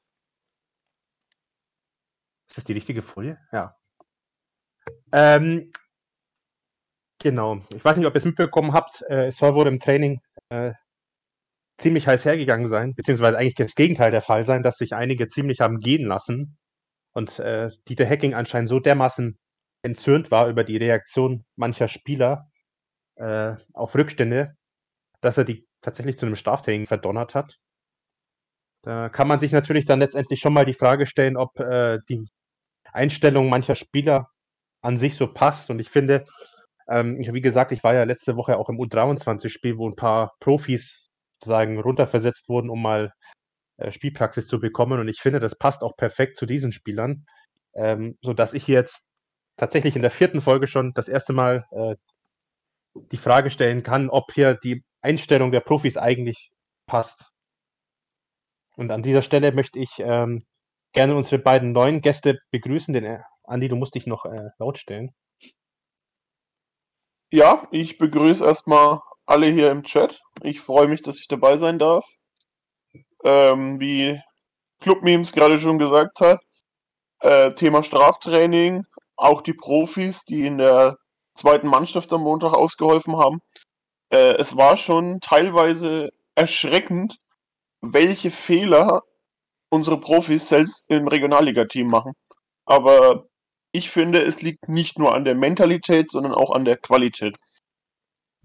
Ist das die richtige Folie? Ja. Ähm, genau. Ich weiß nicht, ob ihr es mitbekommen habt. Äh, es soll wohl im Training äh, ziemlich heiß hergegangen sein, beziehungsweise eigentlich das Gegenteil der Fall sein, dass sich einige ziemlich haben gehen lassen und äh, Dieter Hacking anscheinend so dermaßen entzürnt war über die Reaktion mancher Spieler äh, auf Rückstände, dass er die tatsächlich zu einem Straftraining verdonnert hat. Da kann man sich natürlich dann letztendlich schon mal die Frage stellen, ob äh, die Einstellung mancher Spieler an sich so passt. Und ich finde, ähm, wie gesagt, ich war ja letzte Woche auch im U23-Spiel, wo ein paar Profis sozusagen runterversetzt wurden, um mal äh, Spielpraxis zu bekommen. Und ich finde, das passt auch perfekt zu diesen Spielern, ähm, sodass ich jetzt tatsächlich in der vierten Folge schon das erste Mal äh, die Frage stellen kann, ob hier die Einstellung der Profis eigentlich passt. Und an dieser Stelle möchte ich ähm, gerne unsere beiden neuen Gäste begrüßen. Den, äh, Andi, du musst dich noch äh, laut stellen. Ja, ich begrüße erstmal alle hier im Chat. Ich freue mich, dass ich dabei sein darf. Ähm, wie Club Memes gerade schon gesagt hat, äh, Thema Straftraining, auch die Profis, die in der zweiten Mannschaft am Montag ausgeholfen haben. Äh, es war schon teilweise erschreckend, welche Fehler unsere Profis selbst im Regionalliga-Team machen. Aber ich finde, es liegt nicht nur an der Mentalität, sondern auch an der Qualität.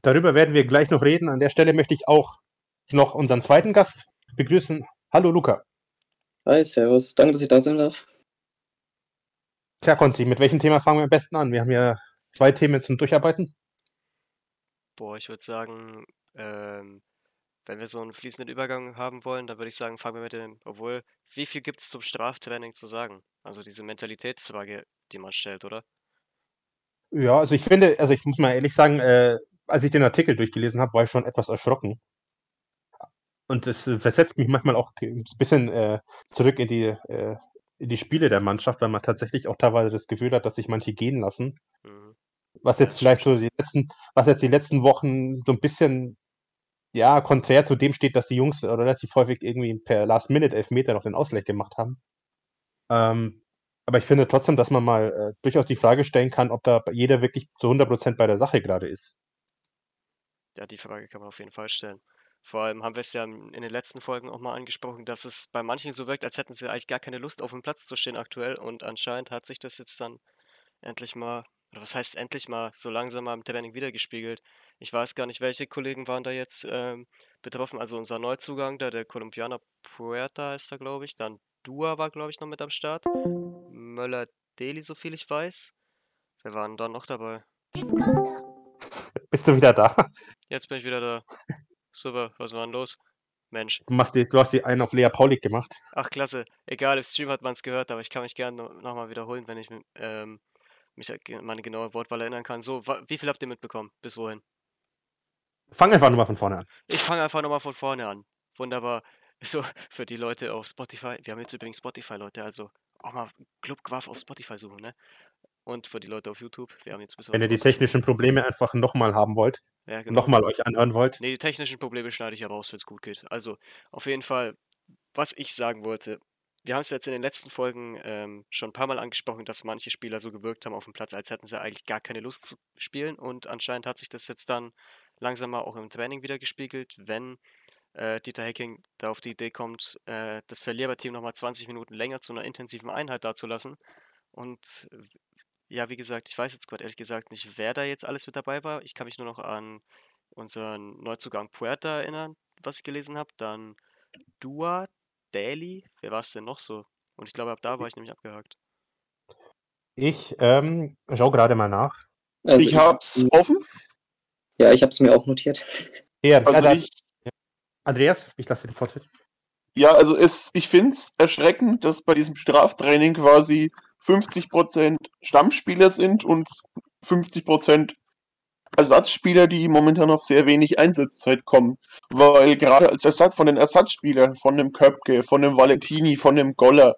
Darüber werden wir gleich noch reden. An der Stelle möchte ich auch noch unseren zweiten Gast begrüßen. Hallo Luca. Hi, Servus. Danke, dass ich da sein darf. Tja, Konzi, mit welchem Thema fangen wir am besten an? Wir haben ja zwei Themen zum Durcharbeiten. Boah, ich würde sagen, ähm, wenn wir so einen fließenden Übergang haben wollen, dann würde ich sagen, fangen wir mit dem, obwohl, wie viel gibt es zum Straftraining zu sagen? Also diese Mentalitätsfrage, die man stellt, oder? Ja, also ich finde, also ich muss mal ehrlich sagen, äh, als ich den Artikel durchgelesen habe, war ich schon etwas erschrocken. Und es versetzt mich manchmal auch ein bisschen äh, zurück in die, äh, in die Spiele der Mannschaft, weil man tatsächlich auch teilweise das Gefühl hat, dass sich manche gehen lassen. Mhm. Was jetzt vielleicht so die letzten, was jetzt die letzten Wochen so ein bisschen ja, konträr zu dem steht, dass die Jungs relativ häufig irgendwie per Last-Minute-Elfmeter noch den Ausgleich gemacht haben. Ähm, aber ich finde trotzdem, dass man mal äh, durchaus die Frage stellen kann, ob da jeder wirklich zu 100% bei der Sache gerade ist. Ja, die Frage kann man auf jeden Fall stellen. Vor allem haben wir es ja in den letzten Folgen auch mal angesprochen, dass es bei manchen so wirkt, als hätten sie eigentlich gar keine Lust auf dem Platz zu stehen aktuell und anscheinend hat sich das jetzt dann endlich mal, oder was heißt endlich mal, so langsam mal im Training wiedergespiegelt. Ich weiß gar nicht, welche Kollegen waren da jetzt ähm, betroffen. Also unser Neuzugang da, der Colombianer Puerta ist da, glaube ich. Dann Dua war, glaube ich, noch mit am Start. Möller Deli, so viel ich weiß. Wer waren da noch dabei? Bist du wieder da? Jetzt bin ich wieder da. Super, was war denn los? Mensch. Du, machst die, du hast die einen auf Lea Paulik gemacht. Ach, klasse. Egal, im Stream hat man es gehört, aber ich kann mich gerne nochmal wiederholen, wenn ich ähm, mich an meine genaue Wortwahl erinnern kann. So, wie viel habt ihr mitbekommen? Bis wohin? Fang einfach nochmal von vorne an. Ich fange einfach nochmal von vorne an. Wunderbar. So, für die Leute auf Spotify. Wir haben jetzt übrigens Spotify, Leute. Also auch mal Club Quaff auf Spotify suchen, ne? Und für die Leute auf YouTube. Wir haben jetzt bis Wenn ihr die technischen Probleme einfach nochmal haben wollt, ja, genau. nochmal euch anhören wollt. Ne, die technischen Probleme schneide ich aber raus, wenn es gut geht. Also, auf jeden Fall, was ich sagen wollte. Wir haben es jetzt in den letzten Folgen ähm, schon ein paar Mal angesprochen, dass manche Spieler so gewirkt haben auf dem Platz, als hätten sie eigentlich gar keine Lust zu spielen. Und anscheinend hat sich das jetzt dann langsam mal auch im Training wieder gespiegelt, wenn äh, Dieter Hecking da auf die Idee kommt, äh, das Verliererteam nochmal 20 Minuten länger zu einer intensiven Einheit dazulassen. Und ja, wie gesagt, ich weiß jetzt gerade ehrlich gesagt nicht, wer da jetzt alles mit dabei war. Ich kann mich nur noch an unseren Neuzugang Puerta erinnern, was ich gelesen habe. Dann Dua, Daly, wer war es denn noch so? Und ich glaube, ab da war ich nämlich abgehakt. Ich ähm, schau gerade mal nach. Also ich hab's offen. Ja, ich habe es mir auch notiert. Ja, also ja, ich, Andreas, ich lasse den Vortritt. Ja, also es, ich finde es erschreckend, dass bei diesem Straftraining quasi 50% Stammspieler sind und 50% Ersatzspieler, die momentan auf sehr wenig Einsatzzeit kommen. Weil gerade als Ersatz von den Ersatzspielern, von dem Köpke, von dem Valentini, von dem Goller,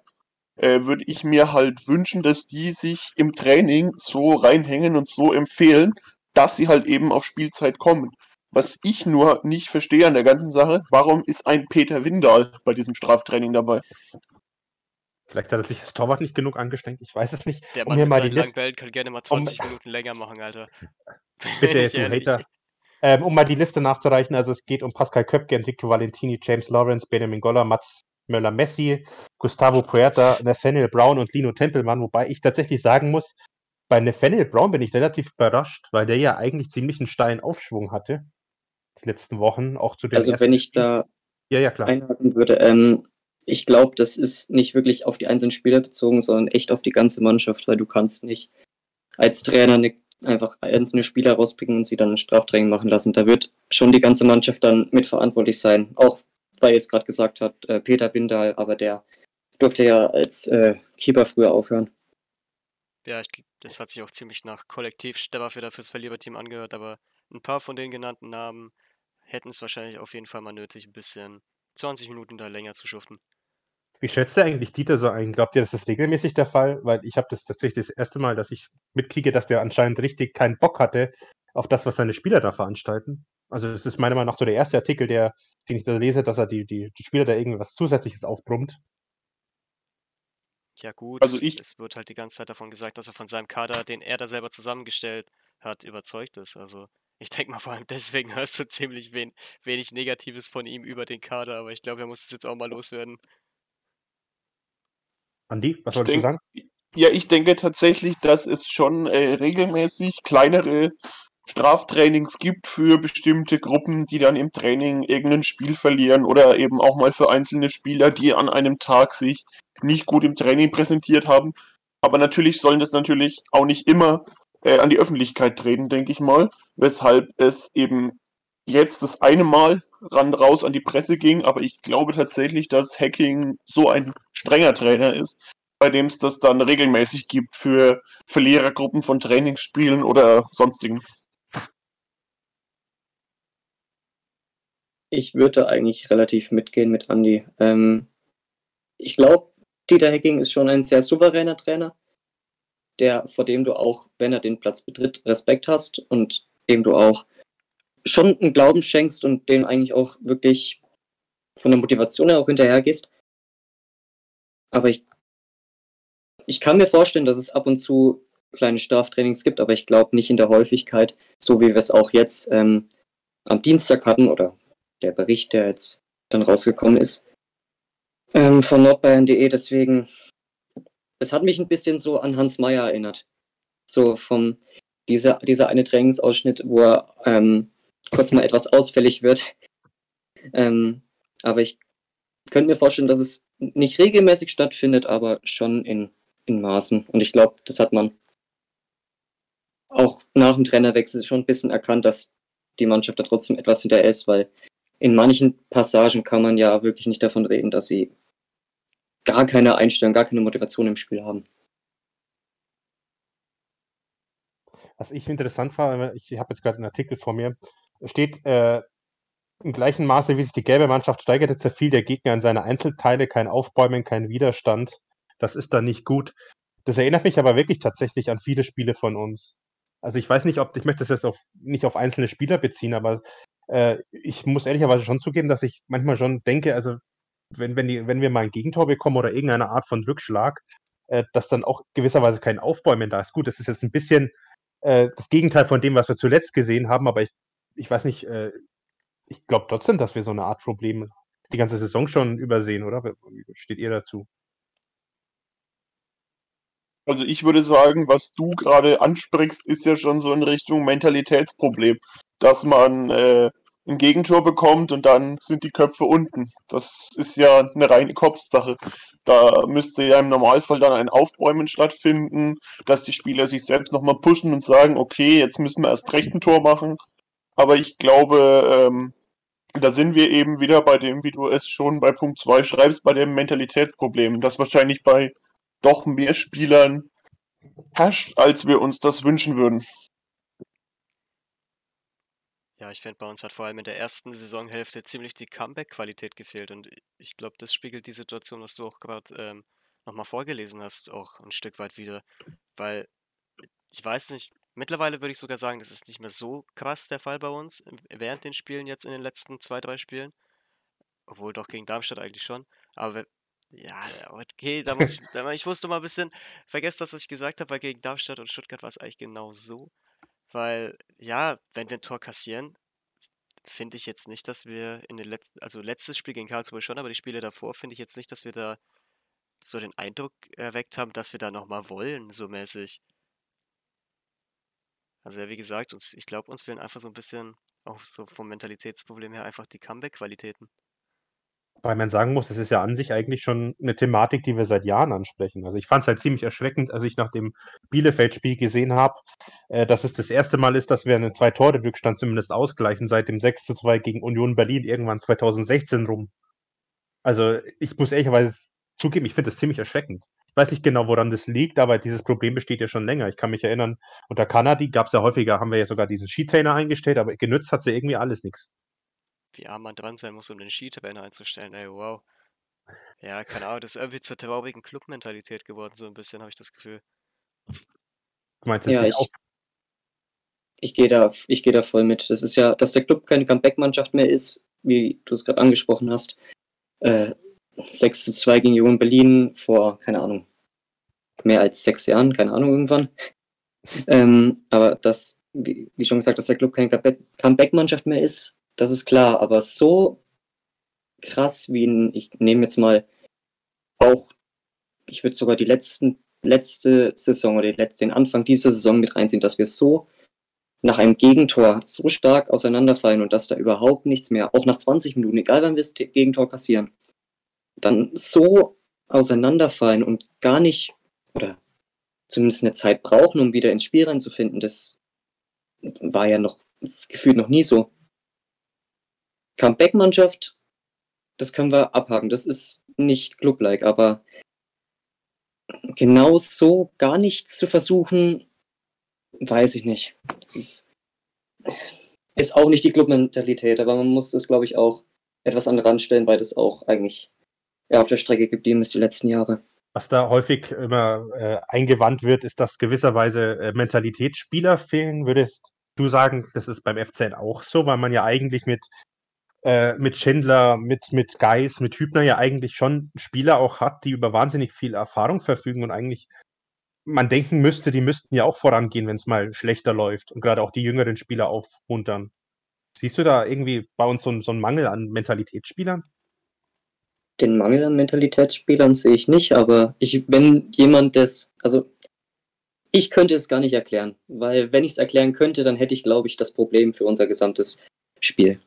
äh, würde ich mir halt wünschen, dass die sich im Training so reinhängen und so empfehlen, dass sie halt eben auf Spielzeit kommen. Was ich nur nicht verstehe an der ganzen Sache, warum ist ein Peter Windahl bei diesem Straftraining dabei? Vielleicht hat er sich das Torwart nicht genug angestrengt, ich weiß es nicht. Der Mann um mit seinen langen Bällen kann gerne mal 20 um... Minuten länger machen, Alter. Bitte, du Hater. Ähm, um mal die Liste nachzureichen, also es geht um Pascal Köpke, Enrico Valentini, James Lawrence, Benjamin Goller, Mats Möller-Messi, Gustavo Puerta, Nathaniel Brown und Lino Tempelmann, wobei ich tatsächlich sagen muss, bei Nathaniel Brown bin ich relativ überrascht, weil der ja eigentlich ziemlich einen steilen Aufschwung hatte, die letzten Wochen, auch zu den Also wenn ich da Ja, ja, klar. einhaken würde, ähm, ich glaube, das ist nicht wirklich auf die einzelnen Spieler bezogen, sondern echt auf die ganze Mannschaft, weil du kannst nicht als Trainer ne, einfach einzelne Spieler rauspicken und sie dann ein Straftraining machen lassen. Da wird schon die ganze Mannschaft dann mitverantwortlich sein. Auch weil jetzt gerade gesagt hat, äh, Peter Windal, aber der durfte ja als äh, Keeper früher aufhören. Ja, ich, das hat sich auch ziemlich nach Kollektivstemmer für das Verliererteam angehört, aber ein paar von den genannten Namen hätten es wahrscheinlich auf jeden Fall mal nötig, ein bisschen 20 Minuten da länger zu schuften. Wie schätzt ihr eigentlich Dieter so ein? Glaubt ihr, das ist regelmäßig der Fall? Weil ich habe das tatsächlich das erste Mal, dass ich mitkriege, dass der anscheinend richtig keinen Bock hatte auf das, was seine Spieler da veranstalten. Also es ist meiner Meinung nach so der erste Artikel, der, den ich da lese, dass er die, die, die Spieler da irgendwas Zusätzliches aufbrummt. Ja gut, Also ich- es wird halt die ganze Zeit davon gesagt, dass er von seinem Kader, den er da selber zusammengestellt hat, überzeugt ist. Also ich denke mal vor allem deswegen hörst du ziemlich wen wenig Negatives von ihm über den Kader, aber ich glaube, er muss es jetzt auch mal loswerden. Andi, was wolltest du sagen? Ja, ich denke tatsächlich, dass es schon äh, regelmäßig kleinere Straftrainings gibt für bestimmte Gruppen, die dann im Training irgendein Spiel verlieren oder eben auch mal für einzelne Spieler, die an einem Tag sich nicht gut im Training präsentiert haben. Aber natürlich sollen das natürlich auch nicht immer äh, an die Öffentlichkeit treten, denke ich mal, weshalb es eben jetzt das eine Mal ran raus an die Presse ging, aber ich glaube tatsächlich, dass Hacking so ein strenger Trainer ist, bei dem es das dann regelmäßig gibt für Verlierergruppen von Trainingsspielen oder sonstigen. Ich würde eigentlich relativ mitgehen mit Andy. Ähm, ich glaube, Dieter Hecking ist schon ein sehr souveräner Trainer, der, vor dem du auch, wenn er den Platz betritt, Respekt hast und dem du auch schon einen Glauben schenkst und dem eigentlich auch wirklich von der Motivation her auch hinterhergehst. Aber ich, ich kann mir vorstellen, dass es ab und zu kleine Straftrainings gibt, aber ich glaube nicht in der Häufigkeit, so wie wir es auch jetzt ähm, am Dienstag hatten oder der Bericht, der jetzt dann rausgekommen ist, ähm, von nordbayern.de. Deswegen, es hat mich ein bisschen so an Hans Meyer erinnert. So vom, dieser, dieser eine Trainingsausschnitt, wo er ähm, kurz mal etwas ausfällig wird. Ähm, aber ich könnte mir vorstellen, dass es nicht regelmäßig stattfindet, aber schon in, in Maßen. Und ich glaube, das hat man auch nach dem Trainerwechsel schon ein bisschen erkannt, dass die Mannschaft da trotzdem etwas hinterher ist, weil in manchen Passagen kann man ja wirklich nicht davon reden, dass sie gar keine Einstellung, gar keine Motivation im Spiel haben. Was ich interessant war, ich habe jetzt gerade einen Artikel vor mir, steht, äh, im gleichen Maße, wie sich die gelbe Mannschaft steigerte, zerfiel der Gegner in seine Einzelteile, kein Aufbäumen, kein Widerstand. Das ist dann nicht gut. Das erinnert mich aber wirklich tatsächlich an viele Spiele von uns. Also ich weiß nicht, ob, ich möchte das jetzt auf, nicht auf einzelne Spieler beziehen, aber äh, ich muss ehrlicherweise schon zugeben, dass ich manchmal schon denke, also wenn, wenn, die, wenn wir mal ein Gegentor bekommen oder irgendeine Art von Rückschlag, äh, dass dann auch gewisserweise kein Aufbäumen da ist. Gut, das ist jetzt ein bisschen äh, das Gegenteil von dem, was wir zuletzt gesehen haben, aber ich, ich weiß nicht, äh, ich glaube trotzdem, dass wir so eine Art Problem die ganze Saison schon übersehen, oder? Wie steht ihr dazu? Also ich würde sagen, was du gerade ansprichst, ist ja schon so in Richtung Mentalitätsproblem, dass man äh, ein Gegentor bekommt und dann sind die Köpfe unten. Das ist ja eine reine Kopfsache. Da müsste ja im Normalfall dann ein Aufbäumen stattfinden, dass die Spieler sich selbst nochmal pushen und sagen, okay, jetzt müssen wir erst recht ein Tor machen. Aber ich glaube, ähm, da sind wir eben wieder bei dem, wie du es schon bei Punkt 2 schreibst, bei dem Mentalitätsproblem, das wahrscheinlich bei doch mehr Spielern herrscht, als wir uns das wünschen würden. Ja, ich finde, bei uns hat vor allem in der ersten Saisonhälfte ziemlich die Comeback-Qualität gefehlt und ich glaube, das spiegelt die Situation, was du auch gerade ähm, nochmal vorgelesen hast, auch ein Stück weit wieder. Weil, ich weiß nicht, mittlerweile würde ich sogar sagen, das ist nicht mehr so krass der Fall bei uns, während den Spielen jetzt in den letzten zwei, drei Spielen. Obwohl doch gegen Darmstadt eigentlich schon. Aber ja, okay, da muss ich, ich musste mal ein bisschen, vergesst das, was ich gesagt habe, weil gegen Darmstadt und Stuttgart war es eigentlich genau so. Weil, ja, wenn wir ein Tor kassieren, finde ich jetzt nicht, dass wir in den letzten, also letztes Spiel gegen Karlsruhe schon, aber die Spiele davor finde ich jetzt nicht, dass wir da so den Eindruck erweckt haben, dass wir da nochmal wollen, so mäßig. Also ja, wie gesagt, uns, ich glaube, uns fehlen einfach so ein bisschen, auch so vom Mentalitätsproblem her, einfach die Comeback-Qualitäten. Weil man sagen muss, es ist ja an sich eigentlich schon eine Thematik, die wir seit Jahren ansprechen. Also ich fand es halt ziemlich erschreckend, als ich nach dem Bielefeld-Spiel gesehen habe, äh, dass es das erste Mal ist, dass wir einen Zwei-Tore-Rückstand zumindest ausgleichen, seit dem 6 zu 2 gegen Union Berlin irgendwann 2016 rum. Also ich muss ehrlicherweise zugeben, ich finde das ziemlich erschreckend. Ich weiß nicht genau, woran das liegt, aber dieses Problem besteht ja schon länger. Ich kann mich erinnern, unter Kanadi gab es ja häufiger, haben wir ja sogar diesen Skitrainer eingestellt, aber genützt hat sie irgendwie alles nichts. Wie arm man dran sein muss, um den Skitrainer einzustellen, ey, wow. Ja, keine Ahnung, das ist irgendwie zur traurigen Clubmentalität geworden, so ein bisschen, habe ich das Gefühl. Du meinst das Ja, ich, auch? ich gehe da, ich gehe da voll mit. Das ist ja, dass der Club keine Comeback-Mannschaft mehr ist, wie du es gerade angesprochen hast. Äh, 6 zu 2 gegen Union Berlin vor, keine Ahnung, mehr als sechs Jahren, keine Ahnung, irgendwann. Ähm, aber das, wie, wie schon gesagt, dass der Club keine Comeback- Comeback-Mannschaft mehr ist, das ist klar. Aber so krass wie ein, ich nehme jetzt mal auch, ich würde sogar die letzten, letzte Saison oder den Anfang dieser Saison mit reinziehen, dass wir so nach einem Gegentor so stark auseinanderfallen und dass da überhaupt nichts mehr, auch nach 20 Minuten, egal wann wir das Gegentor kassieren, dann so auseinanderfallen und gar nicht, oder zumindest eine Zeit brauchen, um wieder ins Spiel reinzufinden, das war ja noch gefühlt noch nie so. Comeback-Mannschaft, das können wir abhaken. Das ist nicht club-like, aber genau so gar nichts zu versuchen, weiß ich nicht. Das ist, ist auch nicht die Clubmentalität, aber man muss das, glaube ich, auch etwas an den Rand stellen, weil das auch eigentlich ja, auf der Strecke geblieben ist die letzten Jahre. Was da häufig immer äh, eingewandt wird, ist, dass gewisserweise äh, Mentalitätsspieler fehlen. Würdest du sagen, das ist beim FCN auch so, weil man ja eigentlich mit, äh, mit Schindler, mit, mit Geis, mit Hübner ja eigentlich schon Spieler auch hat, die über wahnsinnig viel Erfahrung verfügen und eigentlich man denken müsste, die müssten ja auch vorangehen, wenn es mal schlechter läuft und gerade auch die jüngeren Spieler aufmuntern. Siehst du da irgendwie bei uns so, so einen Mangel an Mentalitätsspielern? Den Mangel an Mentalitätsspielern sehe ich nicht, aber ich, wenn jemand das, also ich könnte es gar nicht erklären, weil wenn ich es erklären könnte, dann hätte ich, glaube ich, das Problem für unser gesamtes Spiel.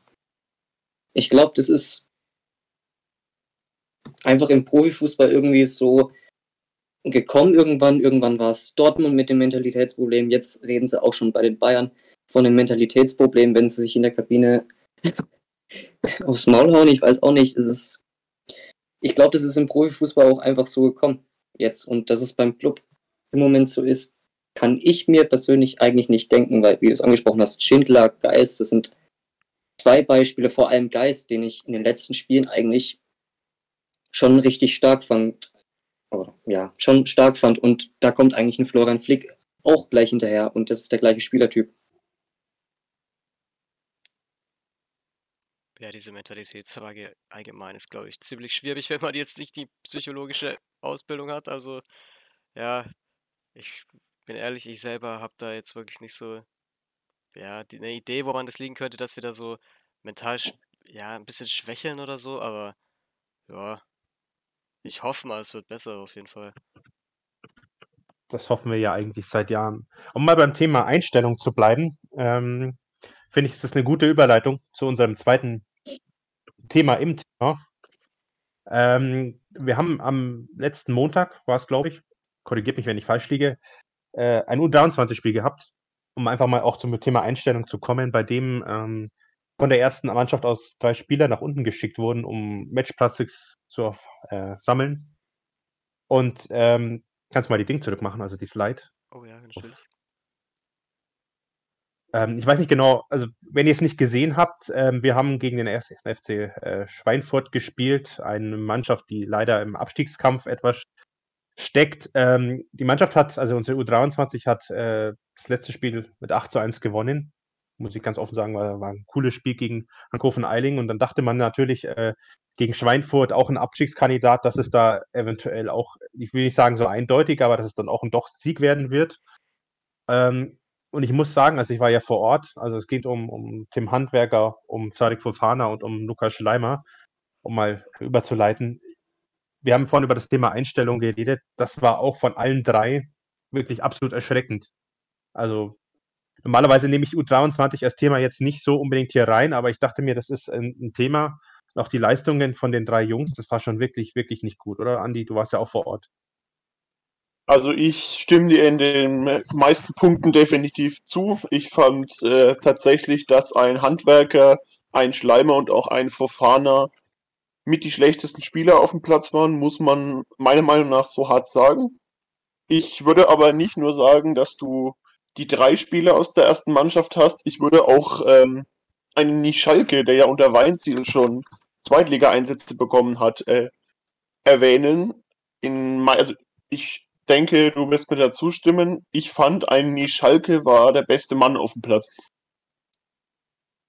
Ich glaube, das ist einfach im Profifußball irgendwie so gekommen irgendwann. Irgendwann war es Dortmund mit dem Mentalitätsproblem. Jetzt reden sie auch schon bei den Bayern von dem Mentalitätsproblem, wenn sie sich in der Kabine aufs Maul hauen. Ich weiß auch nicht. Es ist, ich glaube, das ist im Profifußball auch einfach so gekommen jetzt. Und dass es beim Club im Moment so ist, kann ich mir persönlich eigentlich nicht denken, weil, wie du es angesprochen hast, Schindler, Geist, das sind zwei Beispiele, vor allem Geist, den ich in den letzten Spielen eigentlich schon richtig stark fand. Oder, ja, schon stark fand. Und da kommt eigentlich ein Florian Flick auch gleich hinterher. Und das ist der gleiche Spielertyp. Ja, diese Mentalitätsfrage allgemein ist, glaube ich, ziemlich schwierig, wenn man jetzt nicht die psychologische Ausbildung hat. Also, ja, ich bin ehrlich, ich selber habe da jetzt wirklich nicht so, ja, die, eine Idee, woran das liegen könnte, dass wir da so mental, ja, ein bisschen schwächeln oder so, aber ja, ich hoffe mal, es wird besser auf jeden Fall. Das hoffen wir ja eigentlich seit Jahren. Um mal beim Thema Einstellung zu bleiben, ähm, finde ich, ist das eine gute Überleitung zu unserem zweiten Thema im Thema. Ähm, wir haben am letzten Montag, war es glaube ich, korrigiert mich, wenn ich falsch liege, äh, ein U23-Spiel gehabt, um einfach mal auch zum Thema Einstellung zu kommen, bei dem ähm, von der ersten Mannschaft aus drei Spieler nach unten geschickt wurden, um Matchplastics zu äh, sammeln. Und ähm, kannst du mal die Ding zurückmachen, also die Slide. Oh ja, natürlich. Ähm, ich weiß nicht genau, also wenn ihr es nicht gesehen habt, ähm, wir haben gegen den 1. FC äh, Schweinfurt gespielt, eine Mannschaft, die leider im Abstiegskampf etwas steckt. Ähm, die Mannschaft hat, also unsere U23 hat äh, das letzte Spiel mit 8 zu 1 gewonnen. Muss ich ganz offen sagen, war, war ein cooles Spiel gegen Hankoven Eiling und dann dachte man natürlich äh, gegen Schweinfurt auch ein Abstiegskandidat, dass es da eventuell auch, ich will nicht sagen so eindeutig, aber dass es dann auch ein doch Sieg werden wird. Ähm, und ich muss sagen, also ich war ja vor Ort, also es geht um, um Tim Handwerker, um Sadik Fofana und um Lukas Schleimer, um mal überzuleiten. Wir haben vorhin über das Thema Einstellung geredet. Das war auch von allen drei wirklich absolut erschreckend. Also normalerweise nehme ich U23 als Thema jetzt nicht so unbedingt hier rein, aber ich dachte mir, das ist ein, ein Thema. Auch die Leistungen von den drei Jungs, das war schon wirklich, wirklich nicht gut, oder Andi? Du warst ja auch vor Ort. Also ich stimme dir in den meisten Punkten definitiv zu. Ich fand äh, tatsächlich, dass ein Handwerker, ein Schleimer und auch ein Fofana mit die schlechtesten Spieler auf dem Platz waren, muss man meiner Meinung nach so hart sagen. Ich würde aber nicht nur sagen, dass du die drei Spieler aus der ersten Mannschaft hast. Ich würde auch ähm, einen Nischalke, der ja unter Weinziel schon Zweitliga-Einsätze bekommen hat, äh, erwähnen. In, also ich denke, du wirst mir da zustimmen. Ich fand, ein Nischalke war der beste Mann auf dem Platz.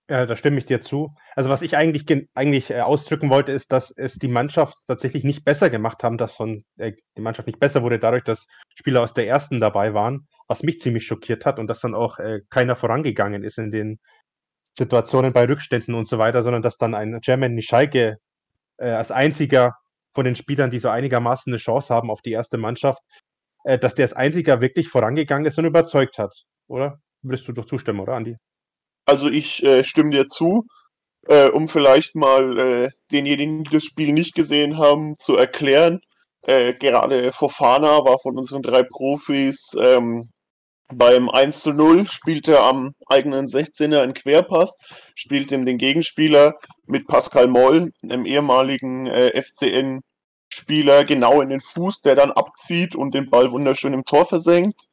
Ja, da stimme ich dir zu. Also was ich eigentlich, eigentlich äh, ausdrücken wollte, ist, dass es die Mannschaft tatsächlich nicht besser gemacht haben, dass von äh, die Mannschaft nicht besser wurde dadurch, dass Spieler aus der ersten dabei waren, was mich ziemlich schockiert hat und dass dann auch äh, keiner vorangegangen ist in den Situationen bei Rückständen und so weiter, sondern dass dann ein German Nischalke äh, als einziger von den Spielern, die so einigermaßen eine Chance haben auf die erste Mannschaft, äh, dass der als einziger wirklich vorangegangen ist und überzeugt hat, oder? Würdest du doch zustimmen, oder, Andi? Also ich äh, stimme dir zu, äh, um vielleicht mal äh, denjenigen, die das Spiel nicht gesehen haben, zu erklären. Äh, gerade Fofana war von unseren drei Profis ähm, beim 1 zu 0, spielt er am eigenen 16er einen Querpass, spielt ihm den Gegenspieler mit Pascal Moll, einem ehemaligen äh, FCN Spieler genau in den Fuß, der dann abzieht und den Ball wunderschön im Tor versenkt.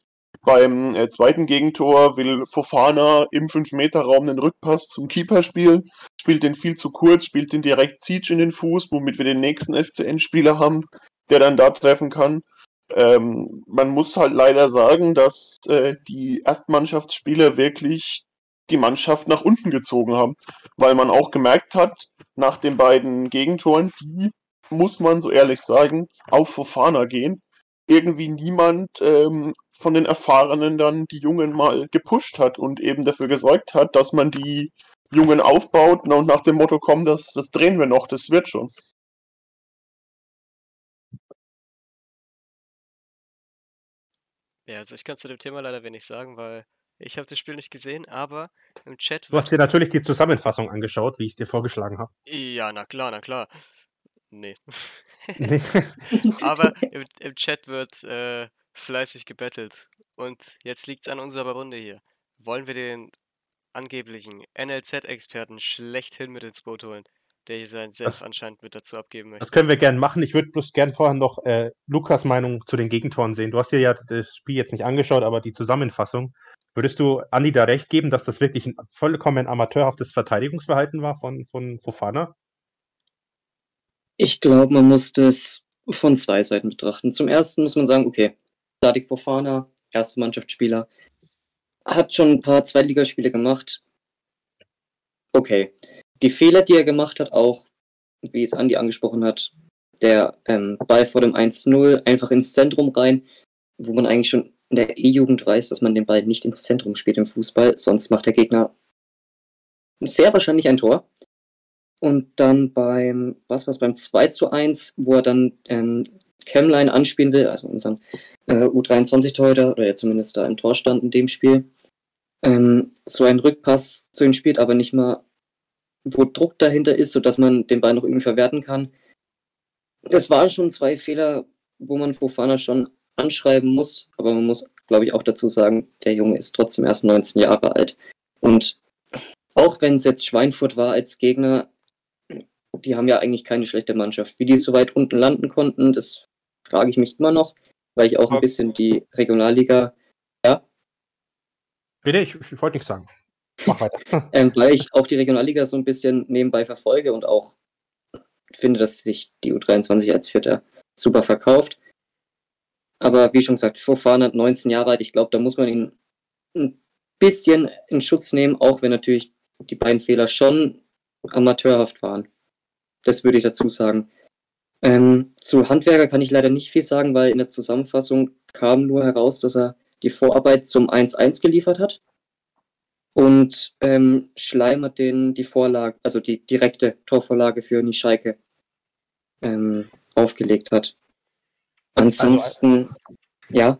Beim äh, zweiten Gegentor will Fofana im 5-Meter-Raum den Rückpass zum Keeper spielen, spielt den viel zu kurz, spielt den direkt Zietsch in den Fuß, womit wir den nächsten FCN-Spieler haben, der dann da treffen kann. Ähm, man muss halt leider sagen, dass äh, die Erstmannschaftsspieler wirklich die Mannschaft nach unten gezogen haben, weil man auch gemerkt hat, nach den beiden Gegentoren, die muss man so ehrlich sagen, auf Fofana gehen. Irgendwie niemand ähm, von den Erfahrenen dann die Jungen mal gepusht hat und eben dafür gesorgt hat, dass man die Jungen aufbaut und nach dem Motto, komm, das, das drehen wir noch, das wird schon. Ja, also ich kann zu dem Thema leider wenig sagen, weil ich habe das Spiel nicht gesehen, aber im Chat Du hast dir natürlich die Zusammenfassung angeschaut, wie ich es dir vorgeschlagen habe. Ja, na klar, na klar. Nee. Nee. Aber im, im Chat wird äh, fleißig gebettelt. Und jetzt liegt es an unserer Runde hier. Wollen wir den angeblichen NLZ-Experten schlechthin mit ins Boot holen, der hier seinen Senf anscheinend mit dazu abgeben möchte? Das können wir gern machen. Ich würde bloß gern vorher noch äh, Lukas Meinung zu den Gegentoren sehen. Du hast dir ja das Spiel jetzt nicht angeschaut, aber die Zusammenfassung. Würdest du Andi da recht geben, dass das wirklich ein vollkommen amateurhaftes Verteidigungsverhalten war von, von Fofana? Ich glaube, man muss das von zwei Seiten betrachten. Zum ersten muss man sagen, okay, Sadik Fofana, erste Mannschaftsspieler, hat schon ein paar Zweitligaspiele gemacht. Okay. Die Fehler, die er gemacht hat, auch, wie es Andi angesprochen hat, der ähm, Ball vor dem 1-0 einfach ins Zentrum rein, wo man eigentlich schon in der E-Jugend weiß, dass man den Ball nicht ins Zentrum spielt im Fußball, sonst macht der Gegner sehr wahrscheinlich ein Tor. Und dann beim, was war's, beim 2 zu 1, wo er dann ähm, Camline anspielen will, also unseren äh, U23-Torhüter, oder ja zumindest da im Tor stand in dem Spiel, ähm, so einen Rückpass zu ihm spielt, aber nicht mal, wo Druck dahinter ist, sodass man den Ball noch irgendwie verwerten kann. Es waren schon zwei Fehler, wo man Fofana schon anschreiben muss, aber man muss, glaube ich, auch dazu sagen, der Junge ist trotzdem erst 19 Jahre alt. Und auch wenn es jetzt Schweinfurt war als Gegner, die haben ja eigentlich keine schlechte Mannschaft. Wie die so weit unten landen konnten, das frage ich mich immer noch, weil ich auch ein bisschen die Regionalliga, Bitte, ich, ich wollte nichts sagen. Mach weiter. ähm, weil ich auch die Regionalliga so ein bisschen nebenbei verfolge und auch finde, dass sich die U23 als Vierter super verkauft. Aber wie schon gesagt, Fofana 19 Jahre alt, ich glaube, da muss man ihn ein bisschen in Schutz nehmen, auch wenn natürlich die beiden Fehler schon amateurhaft waren. Das würde ich dazu sagen. Ähm, zu Handwerker kann ich leider nicht viel sagen, weil in der Zusammenfassung kam nur heraus, dass er die Vorarbeit zum 1-1 geliefert hat und ähm, Schleimer den die Vorlage, also die direkte Torvorlage für Nischalke ähm, aufgelegt hat. Ansonsten, also, ja.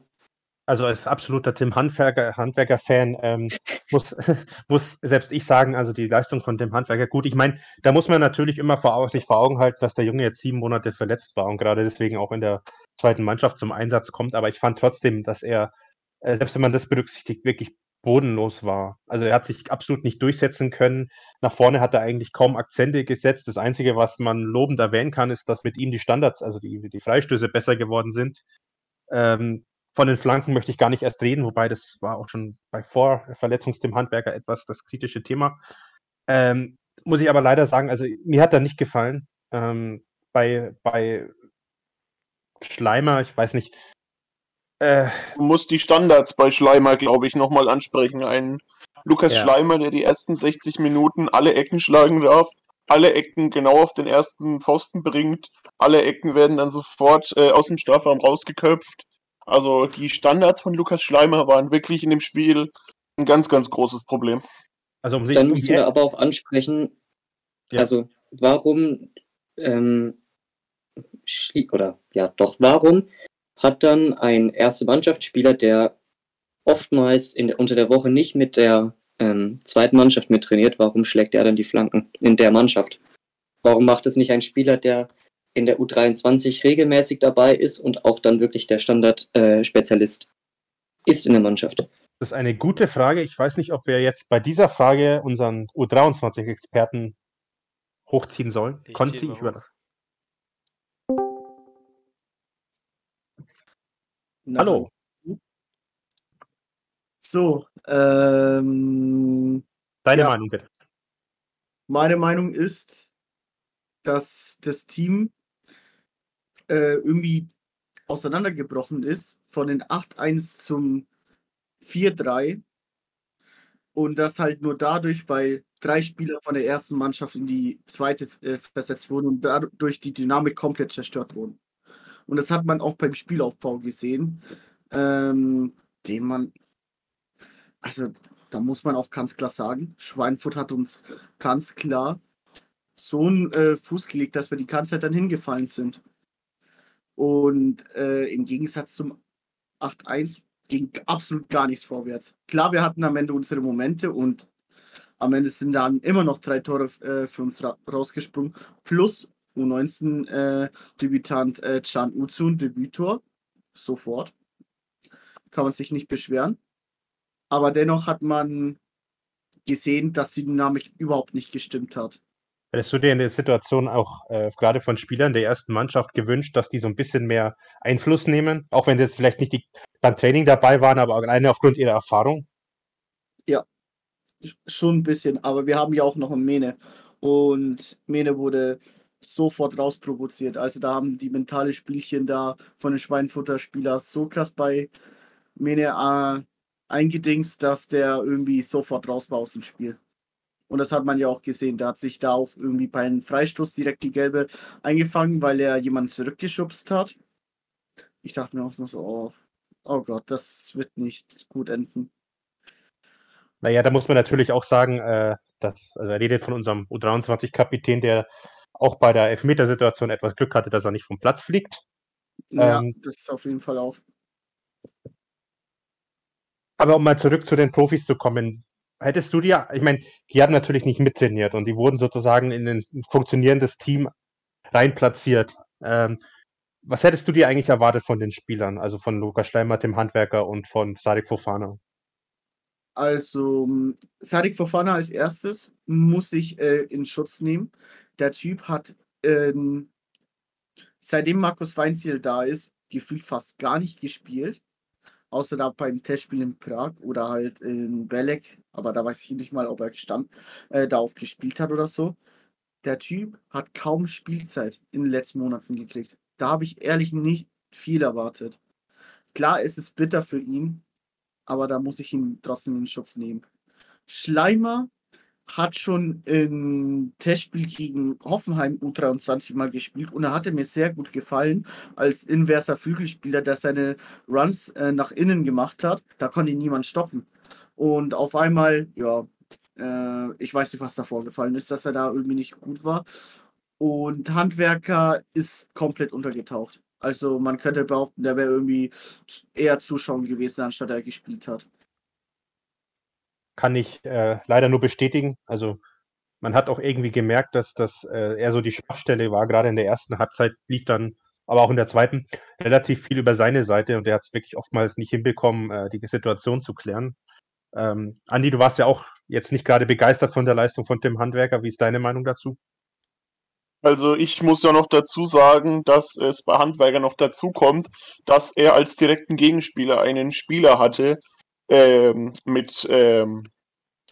Also als absoluter Tim Handwerker, Handwerker-Fan ähm, muss, muss selbst ich sagen, also die Leistung von Tim Handwerker gut. Ich meine, da muss man natürlich immer vor, sich vor Augen halten, dass der Junge jetzt sieben Monate verletzt war und gerade deswegen auch in der zweiten Mannschaft zum Einsatz kommt. Aber ich fand trotzdem, dass er, äh, selbst wenn man das berücksichtigt, wirklich bodenlos war. Also er hat sich absolut nicht durchsetzen können. Nach vorne hat er eigentlich kaum Akzente gesetzt. Das Einzige, was man lobend erwähnen kann, ist, dass mit ihm die Standards, also die, die Freistöße besser geworden sind. Ähm, von den Flanken möchte ich gar nicht erst reden, wobei das war auch schon bei Vorverletzungs dem Handwerker etwas das kritische Thema. Ähm, muss ich aber leider sagen, also mir hat er nicht gefallen. Ähm, bei, bei Schleimer, ich weiß nicht. Äh, du musst die Standards bei Schleimer, glaube ich, nochmal ansprechen. Ein Lukas ja. Schleimer, der die ersten 60 Minuten alle Ecken schlagen darf, alle Ecken genau auf den ersten Pfosten bringt, alle Ecken werden dann sofort äh, aus dem Strafraum rausgeköpft. Also die Standards von Lukas Schleimer waren wirklich in dem Spiel ein ganz, ganz großes Problem. Also um sich Dann musst du da aber auch ansprechen, ja. also warum ähm, oder ja doch, warum hat dann ein erste Mannschaftsspieler, der oftmals in der, unter der Woche nicht mit der ähm, zweiten Mannschaft mit trainiert, warum schlägt er dann die Flanken in der Mannschaft? Warum macht es nicht ein Spieler, der in der U23 regelmäßig dabei ist und auch dann wirklich der Standardspezialist äh, ist in der Mannschaft? Das ist eine gute Frage. Ich weiß nicht, ob wir jetzt bei dieser Frage unseren U23-Experten hochziehen sollen. Ich Konzi, ich über. Hallo. So, ähm, Deine ja. Meinung bitte. Meine Meinung ist, dass das Team äh, irgendwie auseinandergebrochen ist von den 8-1 zum 4-3 und das halt nur dadurch, weil drei Spieler von der ersten Mannschaft in die zweite äh, versetzt wurden und dadurch die Dynamik komplett zerstört wurden. Und das hat man auch beim Spielaufbau gesehen, ähm, den man, also da muss man auch ganz klar sagen, Schweinfurt hat uns ganz klar so einen äh, Fuß gelegt, dass wir die ganze Zeit dann hingefallen sind. Und äh, im Gegensatz zum 8-1 ging absolut gar nichts vorwärts. Klar, wir hatten am Ende unsere Momente und am Ende sind dann immer noch drei Tore äh, für uns ra rausgesprungen. Plus U19-Debütant äh, äh, Can Uzun, Debütor. Sofort. Kann man sich nicht beschweren. Aber dennoch hat man gesehen, dass die Dynamik überhaupt nicht gestimmt hat. Hättest du dir in der Situation auch äh, gerade von Spielern der ersten Mannschaft gewünscht, dass die so ein bisschen mehr Einfluss nehmen, auch wenn sie jetzt vielleicht nicht die, beim Training dabei waren, aber alleine aufgrund ihrer Erfahrung? Ja, schon ein bisschen, aber wir haben ja auch noch einen Mene und Mene wurde sofort rausprovoziert. Also da haben die mentale Spielchen da von den Schweinfutter-Spielern so krass bei Mene äh, eingedingst, dass der irgendwie sofort raus war aus dem Spiel. Und das hat man ja auch gesehen. Da hat sich da auch irgendwie bei einem Freistoß direkt die gelbe eingefangen, weil er jemanden zurückgeschubst hat. Ich dachte mir auch nur so, oh, oh Gott, das wird nicht gut enden. Naja, da muss man natürlich auch sagen, äh, dass, also er redet von unserem U23-Kapitän, der auch bei der Elfmetersituation etwas Glück hatte, dass er nicht vom Platz fliegt. Ja, ähm, das ist auf jeden Fall auch. Aber um mal zurück zu den Profis zu kommen, hättest du dir, ich meine, die haben natürlich nicht mittrainiert und die wurden sozusagen in ein funktionierendes Team rein platziert. Ähm, was hättest du dir eigentlich erwartet von den Spielern, also von Lukas Schleimer, dem Handwerker und von Sadik Fofana? Also, Sadik Fofana als erstes muss ich äh, in Schutz nehmen. Der Typ hat, ähm, seitdem Markus Weinziel da ist, gefühlt fast gar nicht gespielt außer da beim Testspiel in Prag oder halt in Belek, aber da weiß ich nicht mal, ob er stand, äh, da auch gespielt hat oder so. Der Typ hat kaum Spielzeit in den letzten Monaten gekriegt. Da habe ich ehrlich nicht viel erwartet. Klar, es ist bitter für ihn, aber da muss ich ihn trotzdem in den Schutz nehmen. Schleimer hat schon im Testspiel gegen Hoffenheim U23 mal gespielt und er hatte mir sehr gut gefallen als inverser Flügelspieler, der seine Runs äh, nach innen gemacht hat. Da konnte ihn niemand stoppen. Und auf einmal, ja, äh, ich weiß nicht, was da vorgefallen ist, dass er da irgendwie nicht gut war. Und Handwerker ist komplett untergetaucht. Also man könnte behaupten, der wäre irgendwie eher Zuschauer gewesen, anstatt er gespielt hat kann ich äh, leider nur bestätigen. Also man hat auch irgendwie gemerkt, dass das äh, eher so die Schwachstelle war. Gerade in der ersten Halbzeit lief dann, aber auch in der zweiten, relativ viel über seine Seite und er hat es wirklich oftmals nicht hinbekommen, äh, die Situation zu klären. Ähm, Andi, du warst ja auch jetzt nicht gerade begeistert von der Leistung von Tim Handwerker. Wie ist deine Meinung dazu? Also ich muss ja noch dazu sagen, dass es bei Handwerker noch dazu kommt, dass er als direkten Gegenspieler einen Spieler hatte, ähm, mit ähm,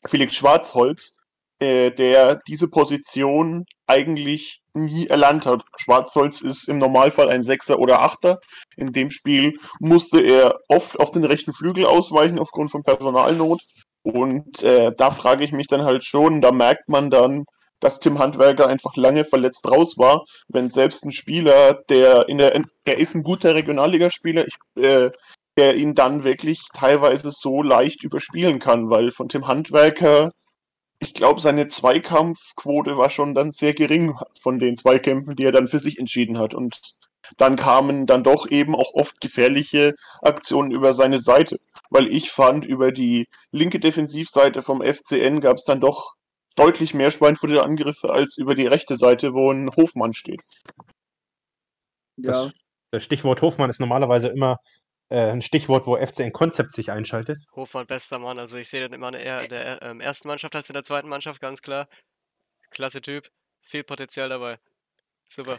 Felix Schwarzholz, äh, der diese Position eigentlich nie erlernt hat. Schwarzholz ist im Normalfall ein Sechser oder Achter. In dem Spiel musste er oft auf den rechten Flügel ausweichen aufgrund von Personalnot. Und äh, da frage ich mich dann halt schon, da merkt man dann, dass Tim Handwerker einfach lange verletzt raus war, wenn selbst ein Spieler, der in der, er ist ein guter Regionalligaspieler, ich äh, der ihn dann wirklich teilweise so leicht überspielen kann, weil von Tim Handwerker, ich glaube, seine Zweikampfquote war schon dann sehr gering von den Zweikämpfen, die er dann für sich entschieden hat. Und dann kamen dann doch eben auch oft gefährliche Aktionen über seine Seite. Weil ich fand, über die linke Defensivseite vom FCN gab es dann doch deutlich mehr Schweinfurter Angriffe als über die rechte Seite, wo ein Hofmann steht. Ja. Das, das Stichwort Hofmann ist normalerweise immer ein Stichwort, wo FC ein Konzept sich einschaltet. Hofmann, bester Mann. Also ich sehe den immer eher in der ähm, ersten Mannschaft als in der zweiten Mannschaft, ganz klar. Klasse Typ, viel Potenzial dabei. Super.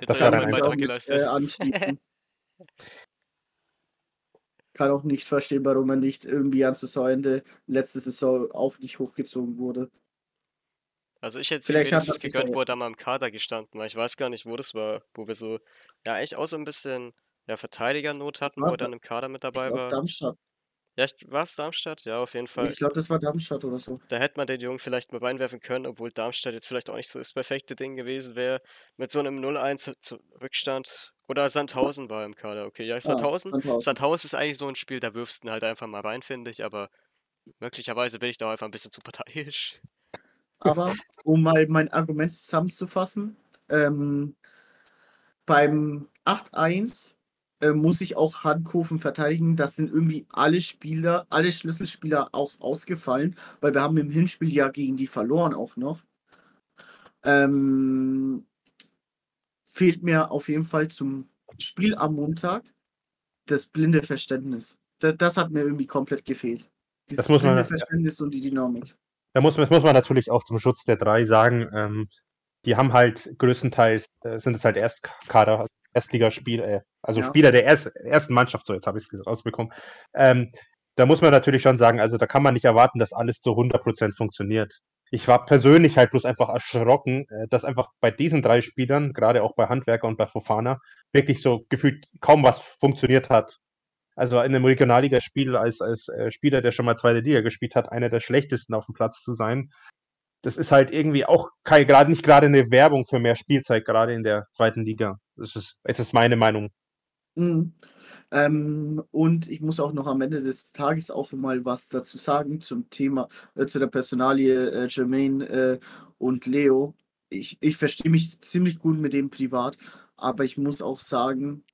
Jetzt das hat er einen Beitrag geleistet. Äh, anschließen. Kann auch nicht verstehen, warum er nicht irgendwie an Saisonende letzte Saison auch nicht hochgezogen wurde. Also ich hätte es ihm wenigstens gegönnt, wo er da mal im Kader gestanden war. Ich weiß gar nicht, wo das war, wo wir so, ja, echt auch so ein bisschen ja, Verteidigernot hatten, wo er dann im Kader mit dabei ich war. Darmstadt. Ja, war es Darmstadt? Ja, auf jeden Fall. Ich glaube, das war Darmstadt oder so. Da hätte man den Jungen vielleicht mal reinwerfen können, obwohl Darmstadt jetzt vielleicht auch nicht so das perfekte Ding gewesen wäre. Mit so einem 0-1 Rückstand. Oder Sandhausen war im Kader. Okay, ja, Sandhausen. Ah, Sandhausen. Sandhausen ist eigentlich so ein Spiel, da wirfst du halt einfach mal rein, finde ich. Aber möglicherweise bin ich da einfach ein bisschen zu parteiisch. Aber um mal mein Argument zusammenzufassen, ähm, beim 8-1 äh, muss ich auch Handkofen verteidigen. Das sind irgendwie alle Spieler, alle Schlüsselspieler auch ausgefallen, weil wir haben im Hinspiel ja gegen die verloren auch noch. Ähm, fehlt mir auf jeden Fall zum Spiel am Montag das blinde Verständnis. Das, das hat mir irgendwie komplett gefehlt. Dieses das muss man, blinde Verständnis ja. und die Dynamik. Da muss, das muss man natürlich auch zum Schutz der drei sagen. Ähm, die haben halt größtenteils, äh, sind es halt Erstkader, Erstligaspiel, äh, also ja. Spieler der erst, ersten Mannschaft, so jetzt habe ich es rausbekommen. Ähm, da muss man natürlich schon sagen, also da kann man nicht erwarten, dass alles zu 100% funktioniert. Ich war persönlich halt bloß einfach erschrocken, äh, dass einfach bei diesen drei Spielern, gerade auch bei Handwerker und bei Fofana, wirklich so gefühlt kaum was funktioniert hat. Also in einem Regionalligaspiel als, als äh, Spieler, der schon mal zweite Liga gespielt hat, einer der schlechtesten auf dem Platz zu sein, das ist halt irgendwie auch gerade nicht gerade eine Werbung für mehr Spielzeit, gerade in der zweiten Liga. Das ist, das ist meine Meinung. Mhm. Ähm, und ich muss auch noch am Ende des Tages auch mal was dazu sagen zum Thema, äh, zu der Personalie äh, Jermaine äh, und Leo. Ich, ich verstehe mich ziemlich gut mit dem privat, aber ich muss auch sagen,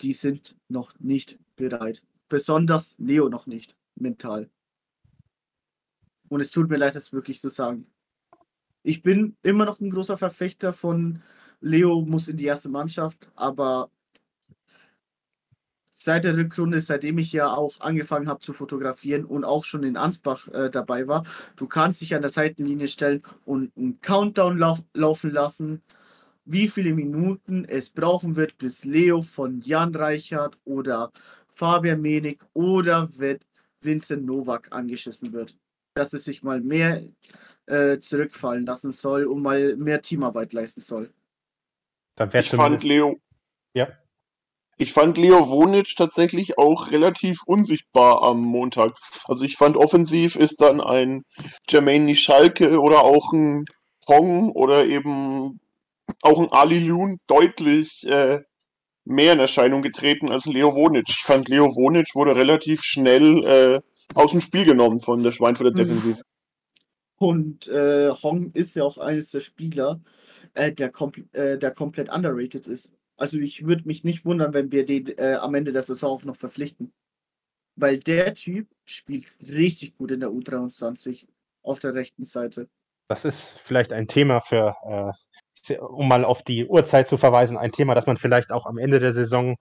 die sind noch nicht bereit. Besonders Leo noch nicht mental. Und es tut mir leid, das wirklich zu sagen. Ich bin immer noch ein großer Verfechter von Leo muss in die erste Mannschaft, aber seit der Rückrunde, seitdem ich ja auch angefangen habe zu fotografieren und auch schon in Ansbach äh, dabei war, du kannst dich an der Seitenlinie stellen und einen Countdown lauf laufen lassen, wie viele Minuten es brauchen wird, bis Leo von Jan Reichert oder Fabian Menig oder Vincent Novak angeschissen wird. Dass es sich mal mehr äh, zurückfallen lassen soll und mal mehr Teamarbeit leisten soll. Dann ich fand Leo. Ja. Ich fand Leo Wonic tatsächlich auch relativ unsichtbar am Montag. Also ich fand offensiv ist dann ein Jermaine Schalke oder auch ein Hong oder eben auch ein Ali Lun deutlich äh, mehr in Erscheinung getreten als Leo Wonic. Ich fand Leo Wonic wurde relativ schnell äh, aus dem Spiel genommen von der Schweinfurter Mhm. Defensive. Und äh, Hong ist ja auch eines der Spieler, äh, der, kompl äh, der komplett underrated ist. Also ich würde mich nicht wundern, wenn wir den äh, am Ende der Saison auch noch verpflichten. Weil der Typ spielt richtig gut in der U23 auf der rechten Seite. Das ist vielleicht ein Thema für, äh, um mal auf die Uhrzeit zu verweisen, ein Thema, das man vielleicht auch am Ende der Saison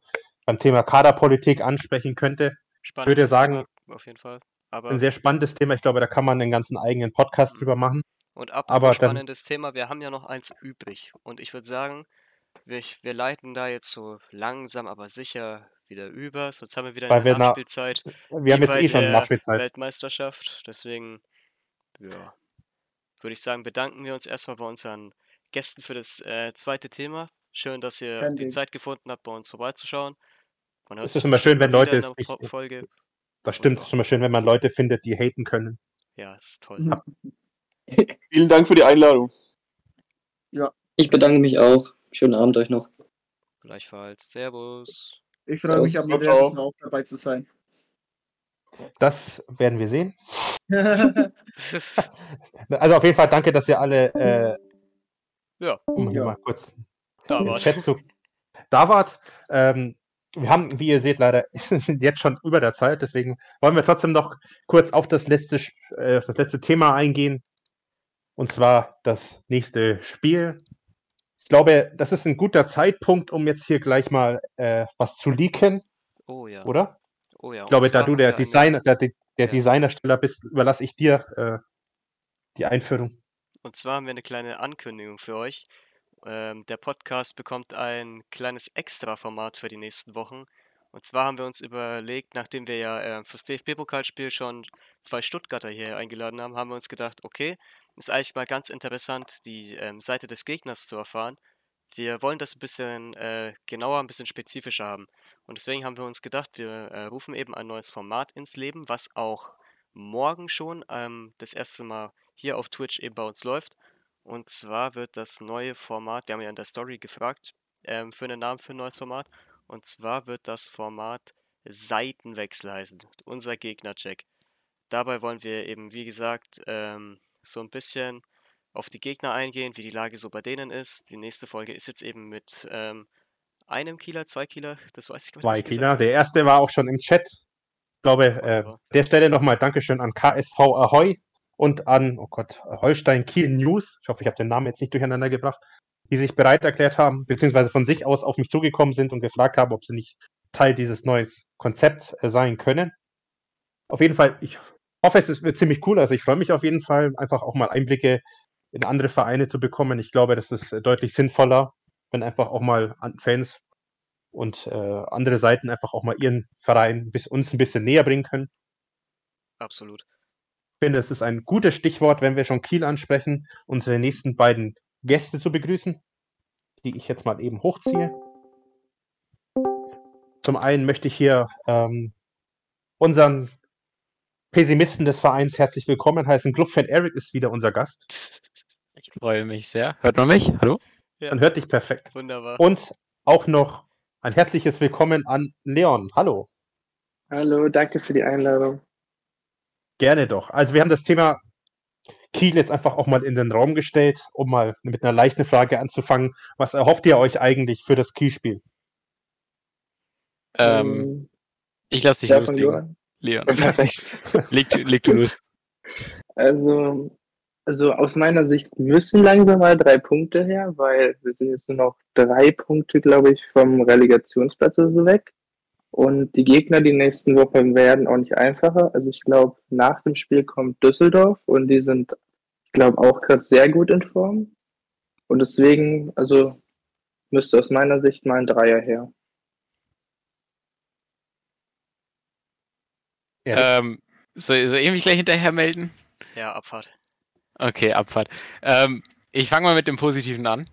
beim Thema Kaderpolitik ansprechen könnte. Spannendes sagen, Thema, auf jeden Fall. Aber Ein sehr spannendes Thema. Ich glaube, da kann man einen ganzen eigenen Podcast drüber machen. Und Aber apropos dann- spannendes Thema, wir haben ja noch eins übrig. Und ich würde sagen, wir, wir leiten da jetzt so langsam, aber sicher wieder über. Sonst haben wir wieder Weil eine wir na- Nachspielzeit. Wir haben jetzt eh schon der Nachspielzeit. Weltmeisterschaft. Deswegen, ja, würde ich sagen, bedanken wir uns erstmal bei unseren Gästen für das äh, zweite Thema. Schön, dass ihr Kein die Ding. Zeit gefunden habt, bei uns vorbeizuschauen. Man hört Es ist immer schön, wenn Leute in es nicht- Folge. Das stimmt. Es ist immer schön, wenn man Leute findet, die haten können. Ja, ist toll. Mhm. Vielen Dank für die Einladung. Ich bedanke mich auch. Schönen Abend euch noch. Gleichfalls. Servus. Ich freue mich, am. Saison auch dabei zu sein. Das werden wir sehen. Also auf jeden Fall danke, dass ihr alle, äh, Ja. um hier Ja. mal kurz Da im war's. Chat zu, da wart. Ähm, wir haben, wie ihr seht, leider sind jetzt schon über der Zeit, deswegen wollen wir trotzdem noch kurz auf das letzte, äh, auf das letzte Thema eingehen. Und zwar das nächste Spiel. Ich glaube, das ist ein guter Zeitpunkt, um jetzt hier gleich mal äh, was zu leaken, Oh ja. oder? Oh ja. Ich glaube, da du der Designer, der, der Ja. Designersteller bist, überlasse ich dir äh, die Einführung. Und zwar haben wir eine kleine Ankündigung für euch. Ähm, der Podcast bekommt ein kleines Extra-Format für die nächsten Wochen. Und zwar haben wir uns überlegt, nachdem wir ja äh, fürs DFB-Pokalspiel schon zwei Stuttgarter hier eingeladen haben, haben wir uns gedacht, okay, ist eigentlich mal ganz interessant, die ähm, Seite des Gegners zu erfahren. Wir wollen das ein bisschen äh, genauer, ein bisschen spezifischer haben. Und deswegen haben wir uns gedacht, wir äh, rufen eben ein neues Format ins Leben, was auch morgen schon ähm, das erste Mal hier auf Twitch eben bei uns läuft. Und zwar wird das neue Format, wir haben ja in der Story gefragt, ähm, für einen Namen für ein neues Format. Und zwar wird das Format Seitenwechsel heißen, unser Gegnercheck. Dabei wollen wir eben, wie gesagt, ähm, so ein bisschen auf die Gegner eingehen, wie die Lage so bei denen ist. Die nächste Folge ist jetzt eben mit ähm, einem Kieler, zwei Kieler, das weiß ich gar Zwei nicht. Kieler. Der erste war auch schon im Chat. Ich glaube, äh, der Stelle nochmal Dankeschön an KSV Ahoy und an, oh Gott, Holstein Kiel News. Ich hoffe, ich habe den Namen jetzt nicht durcheinander gebracht, die sich bereit erklärt haben, beziehungsweise von sich aus auf mich zugekommen sind und gefragt haben, ob sie nicht Teil dieses neuen Konzepts äh, sein können. Auf jeden Fall, ich hoffe, es ist, wird ziemlich cool. Also ich freue mich auf jeden Fall, einfach auch mal Einblicke in andere Vereine zu bekommen. Ich glaube, das ist äh, deutlich sinnvoller, wenn einfach auch mal an Fans und äh, andere Seiten einfach auch mal ihren Verein bis uns ein bisschen näher bringen können. Absolut. Ich finde, es ist ein gutes Stichwort, wenn wir schon Kiel ansprechen, unsere nächsten beiden Gäste zu begrüßen, die ich jetzt mal eben hochziehe. Zum einen möchte ich hier ähm, unseren Pessimisten des Vereins herzlich willkommen heißen. Clubfan Eric ist wieder unser Gast. Ich freue mich sehr. Hört man mich? Hallo? Ja. Man hört dich perfekt. Wunderbar. Und auch noch ein herzliches Willkommen an Leon. Hallo. Hallo, danke für die Einladung. Gerne doch. Also wir haben das Thema Kiel jetzt einfach auch mal in den Raum gestellt, um mal mit einer leichten Frage anzufangen. Was erhofft ihr euch eigentlich für das Kiel-Spiel? Ähm, ich lasse dich ja, von loslegen. Leon. Perfekt. leg, leg du los. Also, also aus meiner Sicht müssen langsam mal drei Punkte her, weil wir sind jetzt nur noch drei Punkte, glaube ich, vom Relegationsplatz oder so weg. Und die Gegner die nächsten Wochen werden auch nicht einfacher. Also ich glaube, nach dem Spiel kommt Düsseldorf und die sind, ich glaube, auch gerade sehr gut in Form. Und deswegen, also müsste aus meiner Sicht mal ein Dreier her. Ähm, soll, soll ich mich gleich hinterher melden? Ja, Abfahrt. Okay, Abfahrt. Ähm, ich fange mal mit dem Positiven an.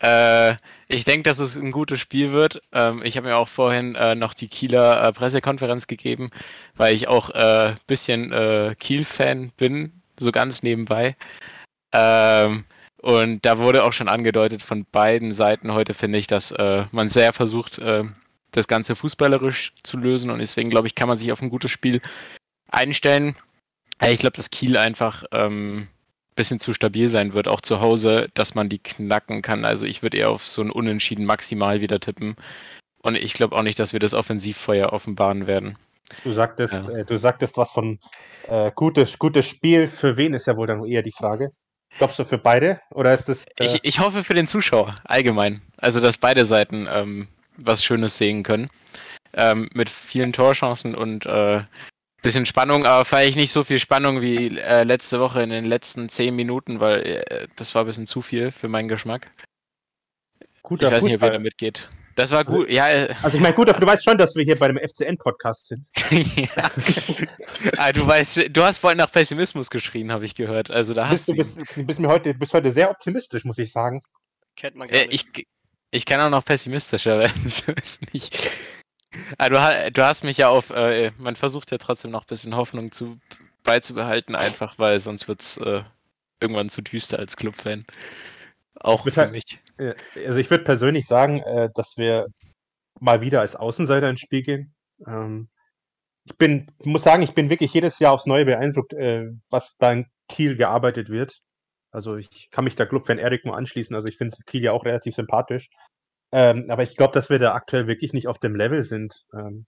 Äh, ich denke, dass es ein gutes Spiel wird. Ähm, ich habe mir auch vorhin äh, noch die Kieler äh, Pressekonferenz gegeben, weil ich auch ein äh, bisschen äh, Kiel-Fan bin, so ganz nebenbei. Ähm, und da wurde auch schon angedeutet von beiden Seiten heute, finde ich, dass äh, man sehr versucht, äh, das Ganze fußballerisch zu lösen. Und deswegen, glaube ich, kann man sich auf ein gutes Spiel einstellen. Ja, Ich glaube, dass Kiel einfach ähm, bisschen zu stabil sein wird, auch zu Hause, dass man die knacken kann. Also ich würde eher auf so ein Unentschieden maximal wieder tippen. Und ich glaube auch nicht, dass wir das Offensivfeuer offenbaren werden. Du sagtest, Ja. äh, du sagtest was von äh, gutes, gutes Spiel. Für wen ist ja wohl dann eher die Frage? Glaubst du für beide? Oder ist das. Äh, Ich, ich hoffe für den Zuschauer, allgemein. Also, dass beide Seiten ähm, was Schönes sehen können. Ähm, mit vielen Torchancen und äh, bisschen Spannung, aber vielleicht nicht so viel Spannung wie äh, letzte Woche in den letzten zehn Minuten, weil äh, das war ein bisschen zu viel für meinen Geschmack. guter ich weiß nicht, ob ihr Fußball. damit geht. Das war gut, ja. Äh, Also ich meine, gut, du weißt schon, dass wir hier bei dem FCN-Podcast sind. ja. ah, du weißt, du hast vorhin nach Pessimismus geschrien, habe ich gehört. Also da hast Bist, du bist, du bist mir heute, bist heute sehr optimistisch, muss ich sagen. Kennt man gar Äh, nicht. ich, ich kann auch noch pessimistischer werden. so ist nicht. Ah, du, ha- du hast mich ja auf. Äh, man versucht ja trotzdem noch ein bisschen Hoffnung zu, beizubehalten, einfach weil sonst wird es äh, irgendwann zu düster als Clubfan. Auch für halt- mich. Also ich würde persönlich sagen, äh, dass wir mal wieder als Außenseiter ins Spiel gehen. Ähm, ich bin, muss sagen, ich bin wirklich jedes Jahr aufs Neue beeindruckt, äh, was da in Kiel gearbeitet wird. Also ich kann mich der Clubfan Erik nur anschließen. Also ich finde Kiel ja auch relativ sympathisch. Ähm, aber ich glaube, dass wir da aktuell wirklich nicht auf dem Level sind. Ähm,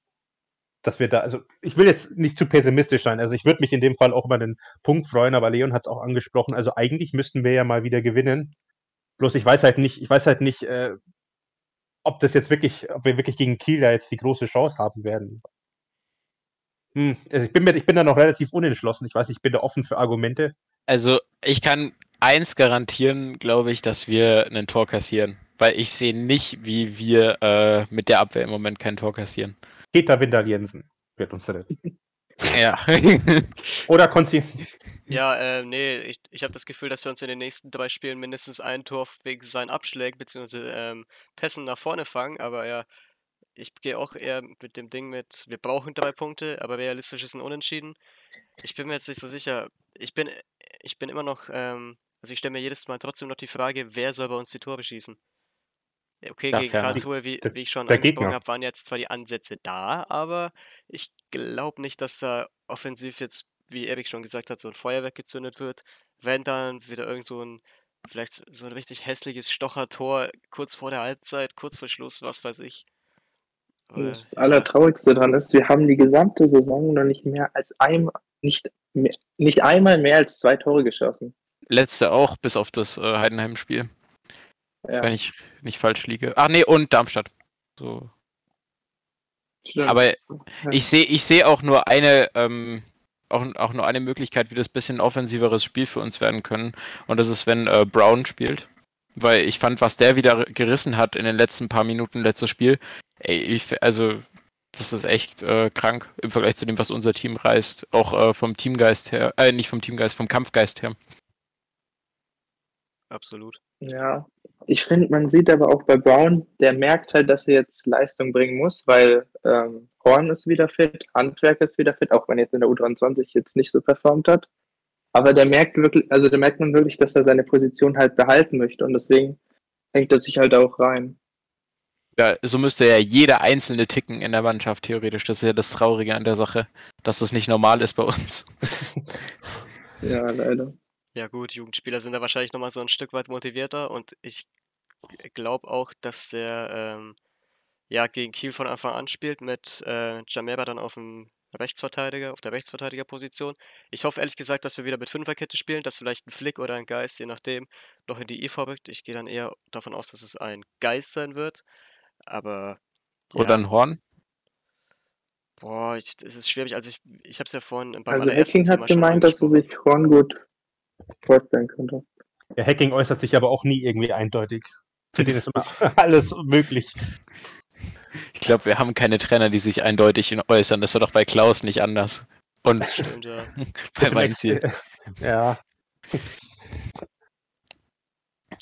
dass wir da, also ich will jetzt nicht zu pessimistisch sein. Also ich würde mich in dem Fall auch über den Punkt freuen, aber Leon hat es auch angesprochen. Also eigentlich müssten wir ja mal wieder gewinnen. Bloß ich weiß halt nicht, ich weiß halt nicht, äh, ob das jetzt wirklich, ob wir wirklich gegen Kiel da jetzt die große Chance haben werden. Hm, also ich bin mir, ich bin da noch relativ unentschlossen. Ich weiß, ich bin da offen für Argumente. Also, ich kann eins garantieren, glaube ich, dass wir ein Tor kassieren. Weil ich sehe nicht, wie wir äh, mit der Abwehr im Moment kein Tor kassieren. Peter Windal Jensen wird uns retten. Ja. Oder Konzi. Ja, äh, nee, ich, ich habe das Gefühl, dass wir uns in den nächsten drei Spielen mindestens ein Tor wegen seinen Abschlägen bzw. Ähm, Pässen nach vorne fangen, aber ja, ich gehe auch eher mit dem Ding mit, wir brauchen drei Punkte, aber realistisch ist ein Unentschieden. Ich bin mir jetzt nicht so sicher. Ich bin, ich bin immer noch, ähm, also ich stelle mir jedes Mal trotzdem noch die Frage, wer soll bei uns die Tore schießen? Okay, Ach gegen ja. Karlsruhe, wie, Der- wie ich schon der angesprochen habe, waren jetzt zwar die Ansätze da, aber ich glaube nicht, dass da offensiv jetzt, wie Erik schon gesagt hat, so ein Feuerwerk gezündet wird. Wenn dann wieder irgend so ein, vielleicht so ein richtig hässliches Stochertor kurz vor der Halbzeit, kurz vor Schluss, was weiß ich. Aber, Das ja, Allertraurigste daran ist, wir haben die gesamte Saison noch nicht mehr als einmal, nicht, mehr, nicht einmal mehr als zwei Tore geschossen. Letzte auch, bis auf das äh, Heidenheim-Spiel, Ja, wenn ich nicht falsch liege. Ach nee, und Darmstadt. So. stimmt. Aber ich sehe ich sehe auch nur eine, ähm, auch, auch nur eine Möglichkeit, wie das bisschen offensiveres Spiel für uns werden können. Und das ist, wenn äh, Brown spielt. Weil ich fand, was der wieder gerissen hat in den letzten paar Minuten letztes Spiel, ey, ich, also das ist echt äh, krank im Vergleich zu dem, was unser Team reißt. Auch äh, vom Teamgeist her, äh, nicht vom Teamgeist, vom Kampfgeist her. Absolut. Ja, ich finde, man sieht aber auch bei Brown, der merkt halt, dass er jetzt Leistung bringen muss, weil ähm, Horn ist wieder fit, Handwerk ist wieder fit, auch wenn er jetzt in der U23 jetzt nicht so performt hat. Aber der merkt wirklich, also da merkt man wirklich, dass er seine Position halt behalten möchte und deswegen hängt er sich halt auch rein. Ja, so müsste ja jeder einzelne ticken in der Mannschaft theoretisch. Das ist ja das Traurige an der Sache, dass das nicht normal ist bei uns. Ja, leider. Ja gut, Jugendspieler sind da wahrscheinlich nochmal so ein Stück weit motivierter und ich glaube auch, dass der ähm, ja gegen Kiel von Anfang an spielt mit äh, Jamera dann auf dem Rechtsverteidiger, auf der Rechtsverteidigerposition. Ich hoffe ehrlich gesagt, dass wir wieder mit Fünferkette spielen, dass vielleicht ein Flick oder ein Geist, je nachdem, noch in die IV rückt. Ich gehe dann eher davon aus, dass es ein Geist sein wird. Aber Oder ja, ein Horn. boah, ich, es ist schwierig. Also ich, ich habe es ja vorhin beim Also allerersten Hacking hat Thema schon gemeint, dass angesprochen. sich Horn gut vorstellen könnte. Der Hacking äußert sich aber auch nie irgendwie eindeutig. Für den ist immer alles möglich. Ich glaube, wir haben keine Trainer, die sich eindeutig äußern. Das war doch bei Klaus nicht anders. Und Das stimmt, ja. bei Weinziel. Ja.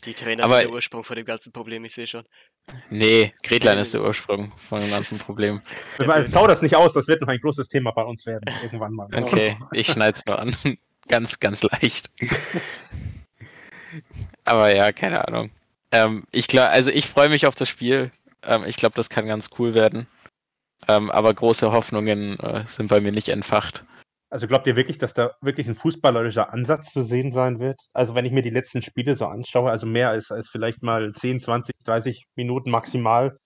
Die Trainer Aber- sind der Ursprung von dem ganzen Problem, ich sehe schon. Nee, Gretlein ist der Ursprung von dem ganzen Problem. Zau das nicht aus, das wird noch ein großes Thema bei uns werden, irgendwann mal. Okay, ich schneid's nur an. Ganz, ganz leicht. Aber ja, keine Ahnung. Ähm, ich glaube, also ich freue mich auf das Spiel. Ähm, ich glaube, das kann ganz cool werden. Ähm, aber große Hoffnungen äh, sind bei mir nicht entfacht. Also glaubt ihr wirklich, dass da wirklich ein fußballerischer Ansatz zu sehen sein wird? Also wenn ich mir die letzten Spiele so anschaue, also mehr als, als vielleicht mal 10, 20, 30 Minuten maximal,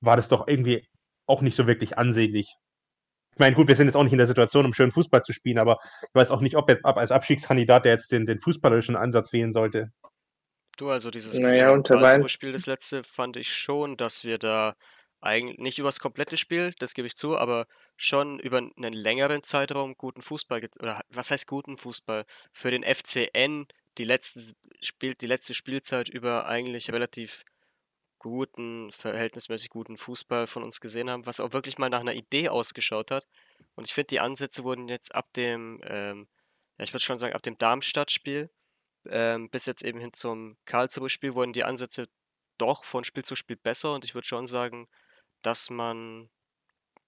war das doch irgendwie auch nicht so wirklich ansehnlich. Ich meine, gut, wir sind jetzt auch nicht in der Situation, um schön Fußball zu spielen, aber ich weiß auch nicht, ob, jetzt, ob als Abstiegskandidat der jetzt den, den fußballerischen Ansatz wählen sollte. Du, also dieses Naja, Spiel, das letzte, fand ich schon, dass wir da eigentlich nicht übers komplette Spiel, das gebe ich zu, aber schon über einen längeren Zeitraum guten Fußball, oder was heißt guten Fußball? Für den FCN die letzte, Spiel, die letzte Spielzeit über eigentlich relativ guten, verhältnismäßig guten Fußball von uns gesehen haben, was auch wirklich mal nach einer Idee ausgeschaut hat. Und ich finde, die Ansätze wurden jetzt ab dem, ähm, ja, ich würde schon sagen, ab dem Darmstadt-Spiel ähm, bis jetzt eben hin zum Karlsruhe-Spiel wurden die Ansätze doch von Spiel zu Spiel besser und ich würde schon sagen, dass man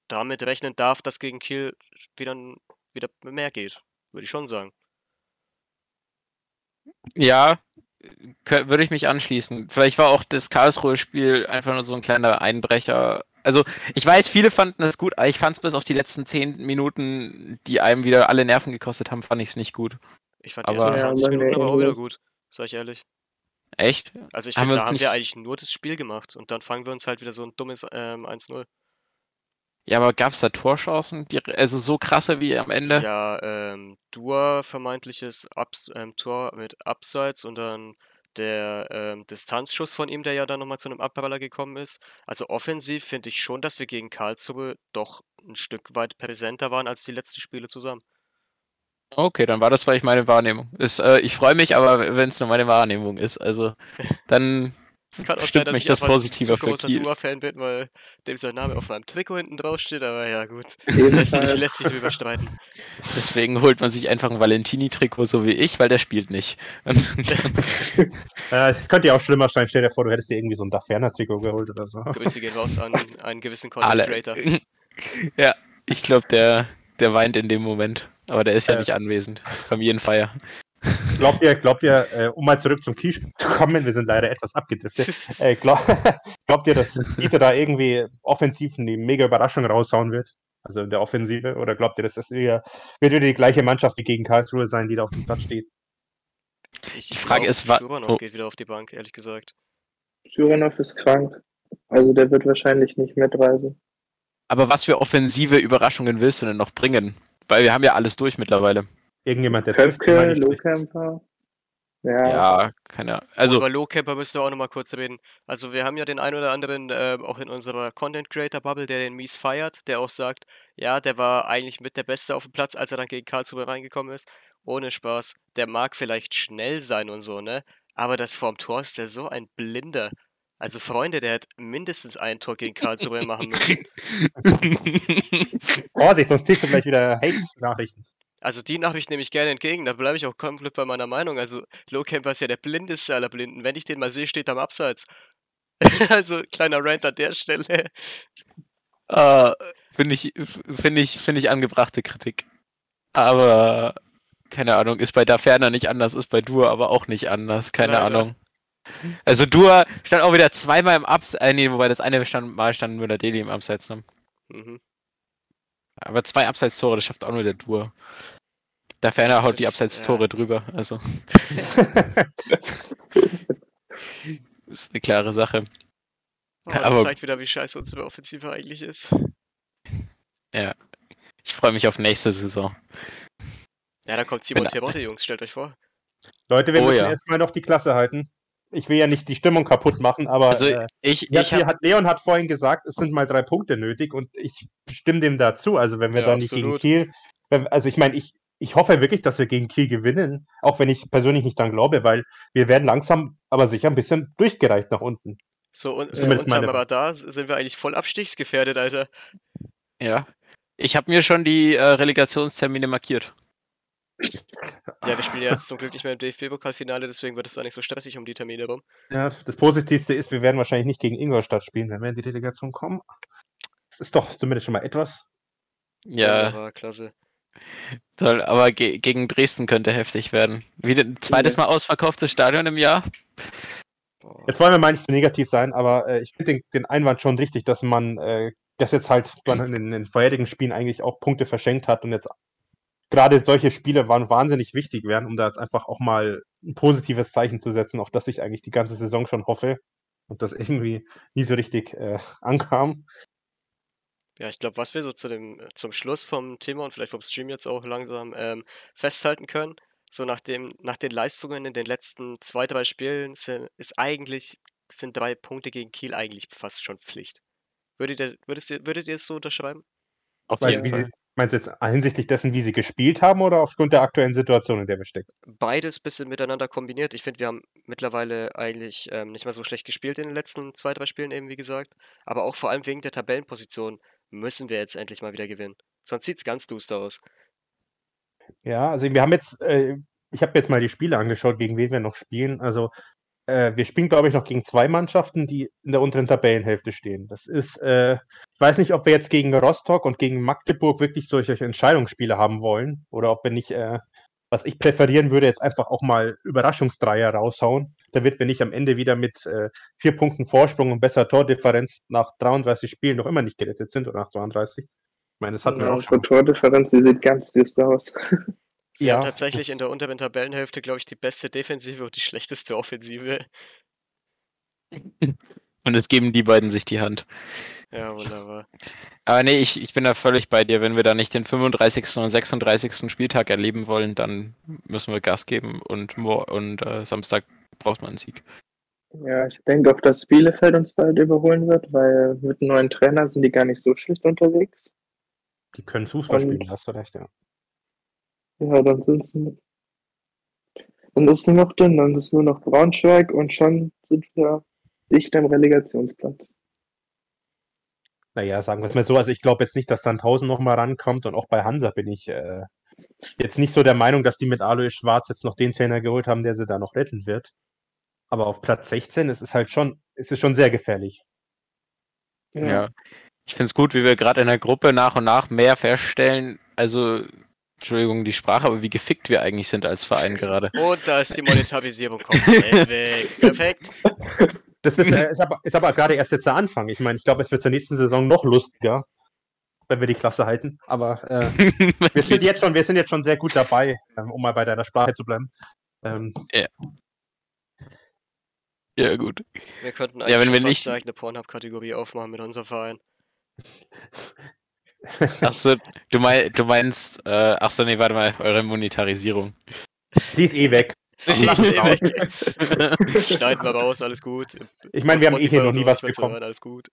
damit rechnen darf, dass gegen Kiel wieder, wieder mehr geht. Würde ich schon sagen. Ja, würde ich mich anschließen. Vielleicht war auch das Karlsruhe-Spiel einfach nur so ein kleiner Einbrecher. Also, ich weiß, viele fanden es gut, aber ich fand es bis auf die letzten 10 Minuten, die einem wieder alle Nerven gekostet haben, fand ich es nicht gut. Ich fand die Aber- ersten Ja, 20 bei mir Minuten aber auch wieder gut, sag ich ehrlich. Echt? Also ich finde, wir da uns haben wir nicht- eigentlich nur das Spiel gemacht und dann fangen wir uns halt wieder so ein dummes ähm, 1-0. Ja, aber gab es da Torchancen? Die, also so krasse wie am Ende? Ja, ähm, Dua vermeintliches Abs ähm, Tor mit Abseits und dann der ähm, Distanzschuss von ihm, der ja dann nochmal zu einem Abpraller gekommen ist. Also offensiv finde ich schon, dass wir gegen Karlsruhe doch ein Stück weit präsenter waren als die letzten Spiele zusammen. Okay, dann war das vielleicht meine Wahrnehmung. Ist, äh, ich freue mich, aber wenn es nur meine Wahrnehmung ist, also dann Kann auch sein, stimmt dass mich ich das positiver zu großer. Dua-Fan bin, weil dem sein Name auf meinem Trikot hinten drauf steht, aber ja gut. Lässt sich, lässt sich drüber streiten. Deswegen holt man sich einfach ein Valentini-Trikot, so wie ich, weil der spielt nicht. Äh, es könnte ja auch schlimmer sein. Stell dir vor, du hättest dir irgendwie so ein Daferner-Trikot geholt oder so. Grüße gehen raus an einen gewissen Content alle. Creator. Ja, ich glaube, der, der weint in dem Moment. Aber der ist ja Äh. nicht anwesend. Familienfeier. Glaubt ihr, glaubt ihr, äh, um mal zurück zum Kiel zu kommen, wir sind leider etwas abgedriftet. Äh, glaub, glaubt ihr, dass Dieter da irgendwie offensiv eine mega Überraschung raushauen wird? Also in der Offensive? Oder glaubt ihr, dass das wieder, wird wieder die gleiche Mannschaft wie gegen Karlsruhe sein, die da auf dem Platz steht? Ich Die Frage glaub, ist, wa- Schuranov oh. geht wieder auf die Bank, ehrlich gesagt. Schuranov ist krank. Also der wird wahrscheinlich nicht mitreisen. Aber was für offensive Überraschungen willst du denn noch bringen? Weil wir haben ja alles durch mittlerweile. Irgendjemand, der Köpke. Lohkämper. Ja, Ja, keine Ahnung. Also, Über Lowcamper müssen wir auch nochmal kurz reden. Also wir haben ja den einen oder anderen ähm, auch in unserer Content Creator Bubble, der den Mies feiert, der auch sagt, ja, der war eigentlich mit der Beste auf dem Platz, als er dann gegen Karlsruhe reingekommen ist. Ohne Spaß. Der mag vielleicht schnell sein und so, ne? Aber das vorm Tor ist der so ein Blinder. Also Freunde, der hat mindestens ein Tor gegen Karlsruhe machen müssen. Vorsicht, sonst kriegst du gleich wieder Hate-Nachrichten. Also die Nachricht nehme ich gerne entgegen, da bleibe ich auch komplett bei meiner Meinung. Also Lowcamper ist ja der blindeste aller Blinden. Wenn ich den mal sehe, steht er am Abseits. also kleiner Rant an der Stelle. äh, finde ich, finde ich, finde ich angebrachte Kritik. Aber, keine Ahnung, ist bei Daferner nicht anders, ist bei Dur aber auch nicht anders. Keine Leider. Ahnung. Also Dur stand auch wieder zweimal im Abseits, äh, nee, wobei das eine stand, Mal stand Müller Deli im Abseits. Ne? Mhm. Aber zwei Abseits-Tore, das schafft auch nur der Dur. Daferner Das haut die Abseits-Tore ja. drüber, also ist eine klare Sache. Oh, das Aber- zeigt wieder, wie scheiße unsere Offensive eigentlich ist. Ich freue mich auf nächste Saison. Ja, da kommt Simon Terodde, Jungs, stellt euch vor. Leute, wir Oh müssen ja. erstmal noch die Klasse halten. Ich will ja nicht die Stimmung kaputt machen, aber Also äh, ich, ja, ich hab, hat, Leon hat vorhin gesagt, es sind mal drei Punkte nötig und ich stimme dem dazu. Also wenn wir Ja, da nicht absolut. gegen Kiel, wenn, also ich meine, ich, ich hoffe wirklich, dass wir gegen Kiel gewinnen, auch wenn ich persönlich nicht dran glaube, weil wir werden langsam, aber sicher ein bisschen durchgereicht nach unten. So, un so unterm Radar sind wir eigentlich voll abstiegsgefährdet, Alter. ja, ich habe mir schon die äh, Relegationstermine markiert. Ja, wir spielen ja jetzt zum Glück nicht mehr im DFB-Pokalfinale, deswegen wird es da nicht so stressig um die Termine rum. Ja, das Positivste ist, wir werden wahrscheinlich nicht gegen Ingolstadt spielen, wenn wir in die Delegation kommen. Das ist doch zumindest schon mal etwas. Ja, Wunderbar, klasse. Toll, aber ge gegen Dresden könnte heftig werden. Wieder ein zweites Mal ausverkauftes Stadion im Jahr. Jetzt wollen wir mal nicht zu negativ sein, aber äh, ich finde den, den Einwand schon richtig, dass man äh, das jetzt halt man in, den- in den vorherigen Spielen eigentlich auch Punkte verschenkt hat und jetzt gerade solche Spiele waren wahnsinnig wichtig werden, um da jetzt einfach auch mal ein positives Zeichen zu setzen, auf das ich eigentlich die ganze Saison schon hoffe und das irgendwie nie so richtig äh, ankam. Ja, ich glaube, was wir so zu dem, äh, zum Schluss vom Thema und vielleicht vom Stream jetzt auch langsam ähm, festhalten können, so nach dem, nach den Leistungen in den letzten zwei, drei Spielen sind, ist eigentlich, sind drei Punkte gegen Kiel eigentlich fast schon Pflicht. Würdet ihr, würdest ihr, würdet ihr es so unterschreiben? Auf Weil, jeden wie Fall. sie, meinst du jetzt hinsichtlich dessen, wie sie gespielt haben oder aufgrund der aktuellen Situation, in der wir stecken? Beides bisschen miteinander kombiniert. Ich finde, wir haben mittlerweile eigentlich ähm, nicht mehr so schlecht gespielt in den letzten zwei, drei Spielen eben, wie gesagt. Aber auch vor allem wegen der Tabellenposition müssen wir jetzt endlich mal wieder gewinnen. Sonst sieht es ganz duster aus. Ja, also wir haben jetzt, äh, ich habe jetzt mal die Spiele angeschaut, gegen wen wir noch spielen. Also äh, wir spielen, glaube ich, noch gegen zwei Mannschaften, die in der unteren Tabellenhälfte stehen. Das ist, äh, ich weiß nicht, ob wir jetzt gegen Rostock und gegen Magdeburg wirklich solche Entscheidungsspiele haben wollen oder ob wir nicht, äh, was ich präferieren würde, jetzt einfach auch mal Überraschungsdreier raushauen, damit wir nicht am Ende wieder mit äh, vier Punkten Vorsprung und besser Tordifferenz nach 33 Spielen noch immer nicht gerettet sind oder nach 32. Ich meine, das hatten wir Ja, auch unsere schon. Tordifferenz, die sieht ganz düster aus. Wir Ja, haben tatsächlich in der unteren Tabellenhälfte, glaube ich, die beste Defensive und die schlechteste Offensive. Und es geben die beiden sich die Hand. Ja, wunderbar. Aber nee, ich, ich bin da völlig bei dir. Wenn wir da nicht den 35. und 36. Spieltag erleben wollen, dann müssen wir Gas geben und, und äh, Samstag braucht man einen Sieg. Ja, ich denke auch, dass Bielefeld uns bald überholen wird, weil mit einem neuen Trainer sind die gar nicht so schlecht unterwegs. die können Fußball Und- spielen, hast du recht, ja. Ja, dann sind sie. Dann ist nur noch dünn, dann ist nur noch Braunschweig und schon sind wir dicht am Relegationsplatz. Naja, sagen wir es mal so. Also ich glaube jetzt nicht, dass Sandhausen noch mal rankommt und auch bei Hansa bin ich äh, jetzt nicht so der Meinung, dass die mit Alois Schwarz jetzt noch den Trainer geholt haben, der sie da noch retten wird. Aber auf Platz 16 ist es halt schon, ist es schon sehr gefährlich. Ja. Ich finde es gut, wie wir gerade in der Gruppe nach und nach mehr feststellen. Also, Entschuldigung die Sprache, aber wie gefickt wir eigentlich sind als Verein gerade. Und da ist die Monetarisierung komplett weg. Perfekt. Das ist, äh, ist, aber, ist aber gerade erst jetzt der Anfang. Ich meine, ich glaube, es wird zur nächsten Saison noch lustiger, wenn wir die Klasse halten. Aber äh, wir, sind jetzt schon, wir sind jetzt schon sehr gut dabei, ähm, um mal bei deiner Sprache zu bleiben. Ähm, ja, gut. Wir könnten Ja, eigentlich wenn schon wir fast nicht- eine eigene Pornhub-Kategorie aufmachen mit unserem Verein. Achso, du, mein, du meinst, äh, achso, nee, warte mal, eure Monetarisierung. die ist eh weg. Schneiden wir raus, alles gut. Ich meine, wir haben eh hier noch und nie was bekommen. hören, alles gut.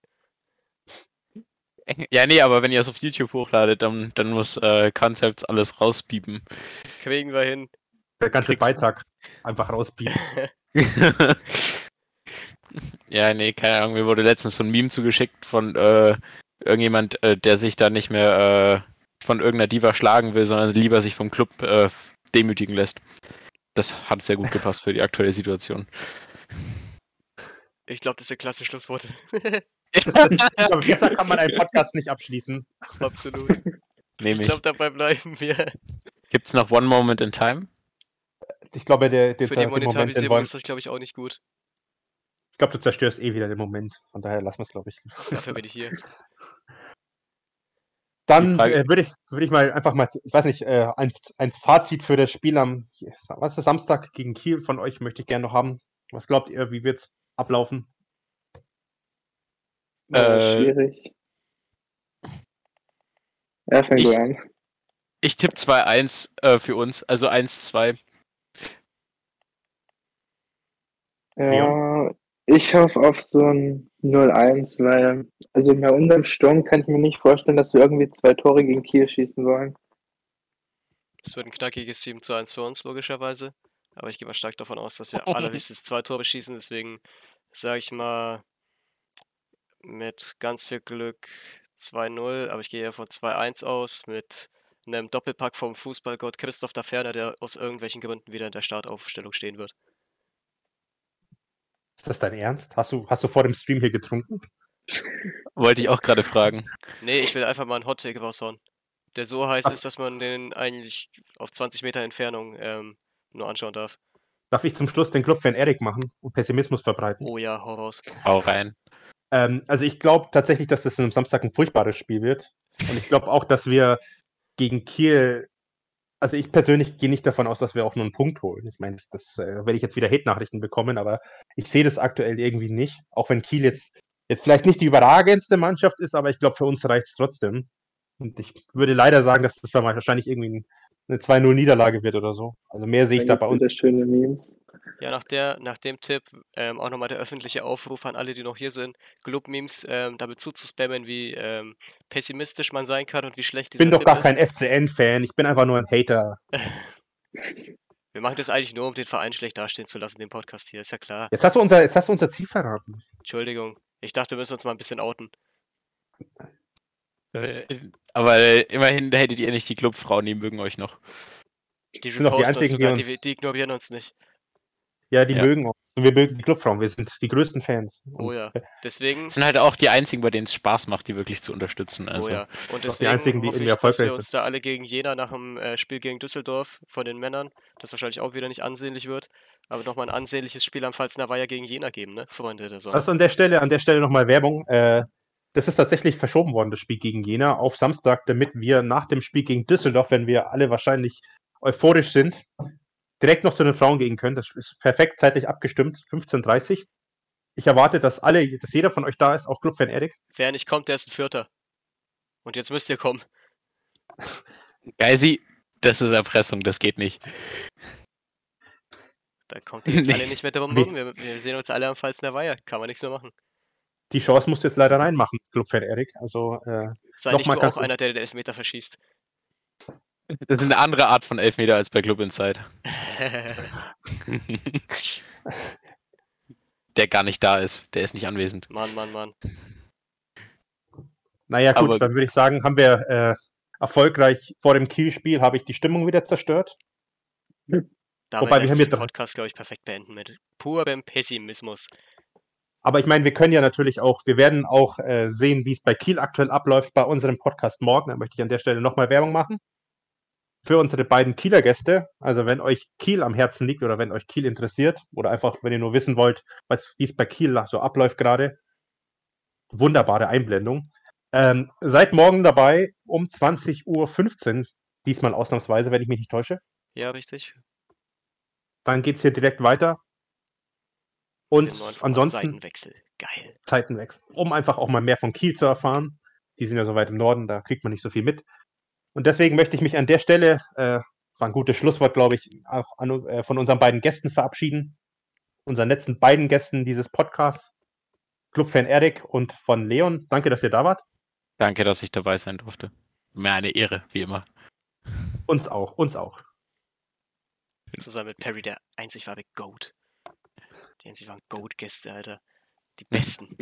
ja, nee, aber wenn ihr es auf YouTube hochladet, dann, dann muss äh, Concepts alles rauspiepen. Kriegen wir hin. Der ganze Beitrag einfach rauspiepen. ja, nee, keine Ahnung, mir wurde letztens so ein Meme zugeschickt von äh, irgendjemand, äh, der sich da nicht mehr äh, von irgendeiner Diva schlagen will, sondern lieber sich vom Club äh, demütigen lässt. Das hat sehr gut gepasst für die aktuelle Situation. Ich glaube, das sind klasse Schlussworte. Aber besser kann man einen Podcast nicht abschließen. Absolut. Nehme Ich ich. glaube, dabei bleiben wir. Gibt es noch One Moment in Time? Ich glaube, der, der, Für die den Moment, den Monetarisierung ist das, glaube ich, auch nicht gut. ich glaube, du zerstörst eh wieder den Moment. Von daher lassen wir es, glaube ich. Dafür bin ich hier. Dann äh, würde ich, würde ich mal einfach mal, ich weiß nicht, äh, ein, ein Fazit für das Spiel am was ist Samstag gegen Kiel von euch möchte ich gerne noch haben. Was glaubt ihr, wie wird es ablaufen? Äh, Äh, schwierig. Ja, fang ich- an. Ich tippe 2-1 äh, für uns, also 1-2. Ja, ich hoffe auf so ein 0-1, weil, also bei unserem Sturm kann ich mir nicht vorstellen, dass wir irgendwie zwei Tore gegen Kiel schießen wollen. Es wird ein knackiges 7 zu 1 für uns, logischerweise. Aber ich gehe mal stark davon aus, dass wir allerhöchstens zwei Tore schießen. Deswegen sage ich mal mit ganz viel Glück 2-0. Aber ich gehe eher von 2-1 aus mit einem Doppelpack vom Fußballgott Christoph da Ferner, der aus irgendwelchen Gründen wieder in der Startaufstellung stehen wird. Ist das dein Ernst? Hast du, hast du vor dem Stream hier getrunken? Wollte ich auch gerade fragen. Nee, ich will einfach mal einen Hot-Take raushauen. Der so heiß ist, dass man den eigentlich auf 20 Meter Entfernung ähm, nur anschauen darf. Darf ich zum Schluss den Club Fan Erik machen und Pessimismus verbreiten? Oh ja, hau raus. Hau rein. Ähm, also ich glaube tatsächlich, dass das am Samstag ein furchtbares Spiel wird. Und ich glaube auch, dass wir gegen Kiel, also ich persönlich gehe nicht davon aus, dass wir auch nur einen Punkt holen. Ich meine, das, das äh, werde ich jetzt wieder Hate-Nachrichten bekommen, aber ich sehe das aktuell irgendwie nicht. Auch wenn Kiel jetzt, jetzt vielleicht nicht die überragendste Mannschaft ist, aber ich glaube, für uns reicht es trotzdem. Und ich würde leider sagen, dass das wahrscheinlich irgendwie ein, eine 2-0-Niederlage wird oder so. Also mehr sehe ich da bei uns. schöne Memes. Ja, nach, der, nach dem Tipp ähm, auch nochmal der öffentliche Aufruf an alle, die noch hier sind, Club-Memes ähm, damit zuzuspammen, wie ähm, pessimistisch man sein kann und wie schlecht Ich dieser bin doch Tipp gar ist. kein FCN-Fan, ich bin einfach nur ein Hater. Wir machen das eigentlich nur, um den Verein schlecht dastehen zu lassen, den Podcast hier, ist ja klar. Jetzt hast du unser, jetzt hast du unser Ziel verraten. Entschuldigung. Ich dachte, wir müssen uns mal ein bisschen outen. Äh, Aber immerhin hättet ihr nicht die Clubfrauen, die mögen euch noch. Die sind doch die einzigen, die sogar, uns- die, die ignorieren uns nicht. Ja, die Ja. mögen uns. Und wir mögen die Clubfrauen, wir sind die größten Fans. Oh ja. Deswegen, Das sind halt auch die einzigen, bei denen es Spaß macht, die wirklich zu unterstützen. Also. oh ja. Und die deswegen einzigen, die hoffe ich, dass wir uns da alle gegen Jena nach dem äh, Spiel gegen Düsseldorf von den Männern, das wahrscheinlich auch wieder nicht ansehnlich wird, aber nochmal ein ansehnliches Spiel am Pfalzner Weiher gegen Jena geben, ne? Freunde der Sonne. Also an der Stelle, an der Stelle nochmal Werbung. Äh, das ist tatsächlich verschoben worden, das Spiel gegen Jena, auf Samstag, damit wir nach dem Spiel gegen Düsseldorf, wenn wir alle wahrscheinlich euphorisch sind, direkt noch zu den Frauen gehen können. Das ist perfekt zeitlich abgestimmt, 15.30 Uhr. Ich erwarte, dass alle, dass jeder von euch da ist, auch Clubfan Erik. Wer nicht kommt, der ist ein Vierter. Und jetzt müsst ihr kommen. Geisi, das ist Erpressung, das geht nicht. Da kommt ihr jetzt Nee. alle nicht mehr drum rum. Wir, wir sehen uns alle am Pfalzner Weiher. Kann man nichts mehr machen. Die Chance musst du jetzt leider reinmachen, Clubfan Erik. Also, äh, Sei nicht du auch einer, der den Elfmeter verschießt. Das ist eine andere Art von Elfmeter als bei Club Inside. der gar nicht da ist, der ist nicht anwesend. Mann, Mann, Mann. naja, gut, Aber- dann würde ich sagen, haben wir äh, erfolgreich vor dem Kiel-Spiel, habe ich die Stimmung wieder zerstört. Damit Wobei, wir haben den Podcast, glaube ich, perfekt beenden mit purem Pessimismus. Aber ich meine, wir können ja natürlich auch, wir werden auch äh, sehen, wie es bei Kiel aktuell abläuft bei unserem Podcast morgen. Da möchte ich an der Stelle nochmal Werbung machen. Für unsere beiden Kieler Gäste. Also wenn euch Kiel am Herzen liegt oder wenn euch Kiel interessiert oder einfach, wenn ihr nur wissen wollt, was, wie es bei Kiel so abläuft gerade. Wunderbare Einblendung. Ähm, seid morgen dabei um 20.15 Uhr, diesmal ausnahmsweise, wenn ich mich nicht täusche. Ja, richtig. Dann geht es hier direkt weiter. Und ansonsten. Seitenwechsel. Geil. Zeitenwechsel, um einfach auch mal mehr von Kiel zu erfahren. Die sind ja so weit im Norden, da kriegt man nicht so viel mit. Und deswegen möchte ich mich an der Stelle, äh, das war ein gutes Schlusswort, glaube ich, auch an, äh, von unseren beiden Gästen verabschieden. Unseren letzten beiden Gästen dieses Podcasts, Clubfan Erik und von Leon. Danke, dass ihr da wart. Danke, dass ich dabei sein durfte. Mir eine Ehre, wie immer. Uns auch, uns auch. Zusammen mit Perry, der einzig wahre Goat. Die einzig waren Goat-Gäste, Alter. Die besten.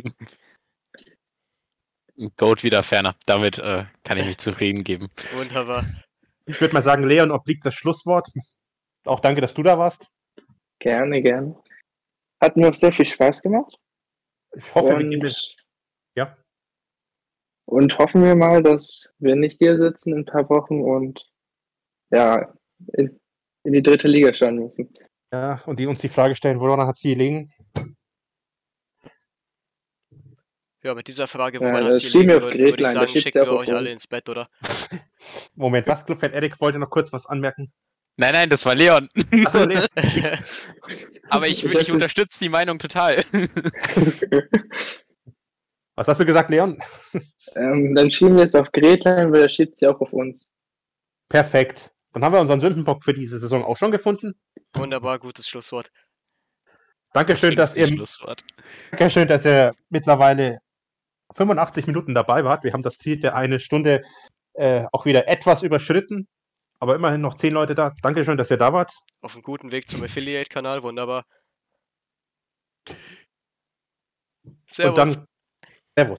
Goat wieder ferner. Damit äh, kann ich mich zufrieden geben. Wunderbar. Ich würde mal sagen, Leon obliegt das Schlusswort. Auch danke, dass du da warst. Gerne, gerne. Hat mir auch sehr viel Spaß gemacht. Ich hoffe, wir und, gehen mit, ja, und hoffen wir mal, dass wir nicht hier sitzen in ein paar Wochen und ja, in, in die dritte Liga schauen müssen. Ja, und die uns die Frage stellen, woran hat sie gelegen? Ja, mit dieser Frage, Ja, woran das hat liegen, auf würde würd ich sagen, schicken ja wir euch alle ins Bett, oder? Moment, was? Clubfan Erik wollte noch kurz was anmerken. Nein, nein, das war Leon. Achso, Leon. Aber ich, Ich unterstütze die Meinung total. Was hast du gesagt, Leon? ähm, dann schieben wir es auf Gretlein, weil er schiebt sie auch auf uns. Perfekt. Dann haben wir unseren Sündenbock für diese Saison auch schon gefunden. Wunderbar, gutes Schlusswort. Dankeschön, dass ihr, Schlusswort. Dankeschön, dass ihr mittlerweile 85 Minuten dabei wart. Wir haben das Ziel der eine Stunde äh, auch wieder etwas überschritten, aber immerhin noch zehn Leute da. Dankeschön, dass ihr da wart. Auf einem guten Weg zum Affiliate-Kanal, wunderbar. Und Servus. dann Servus.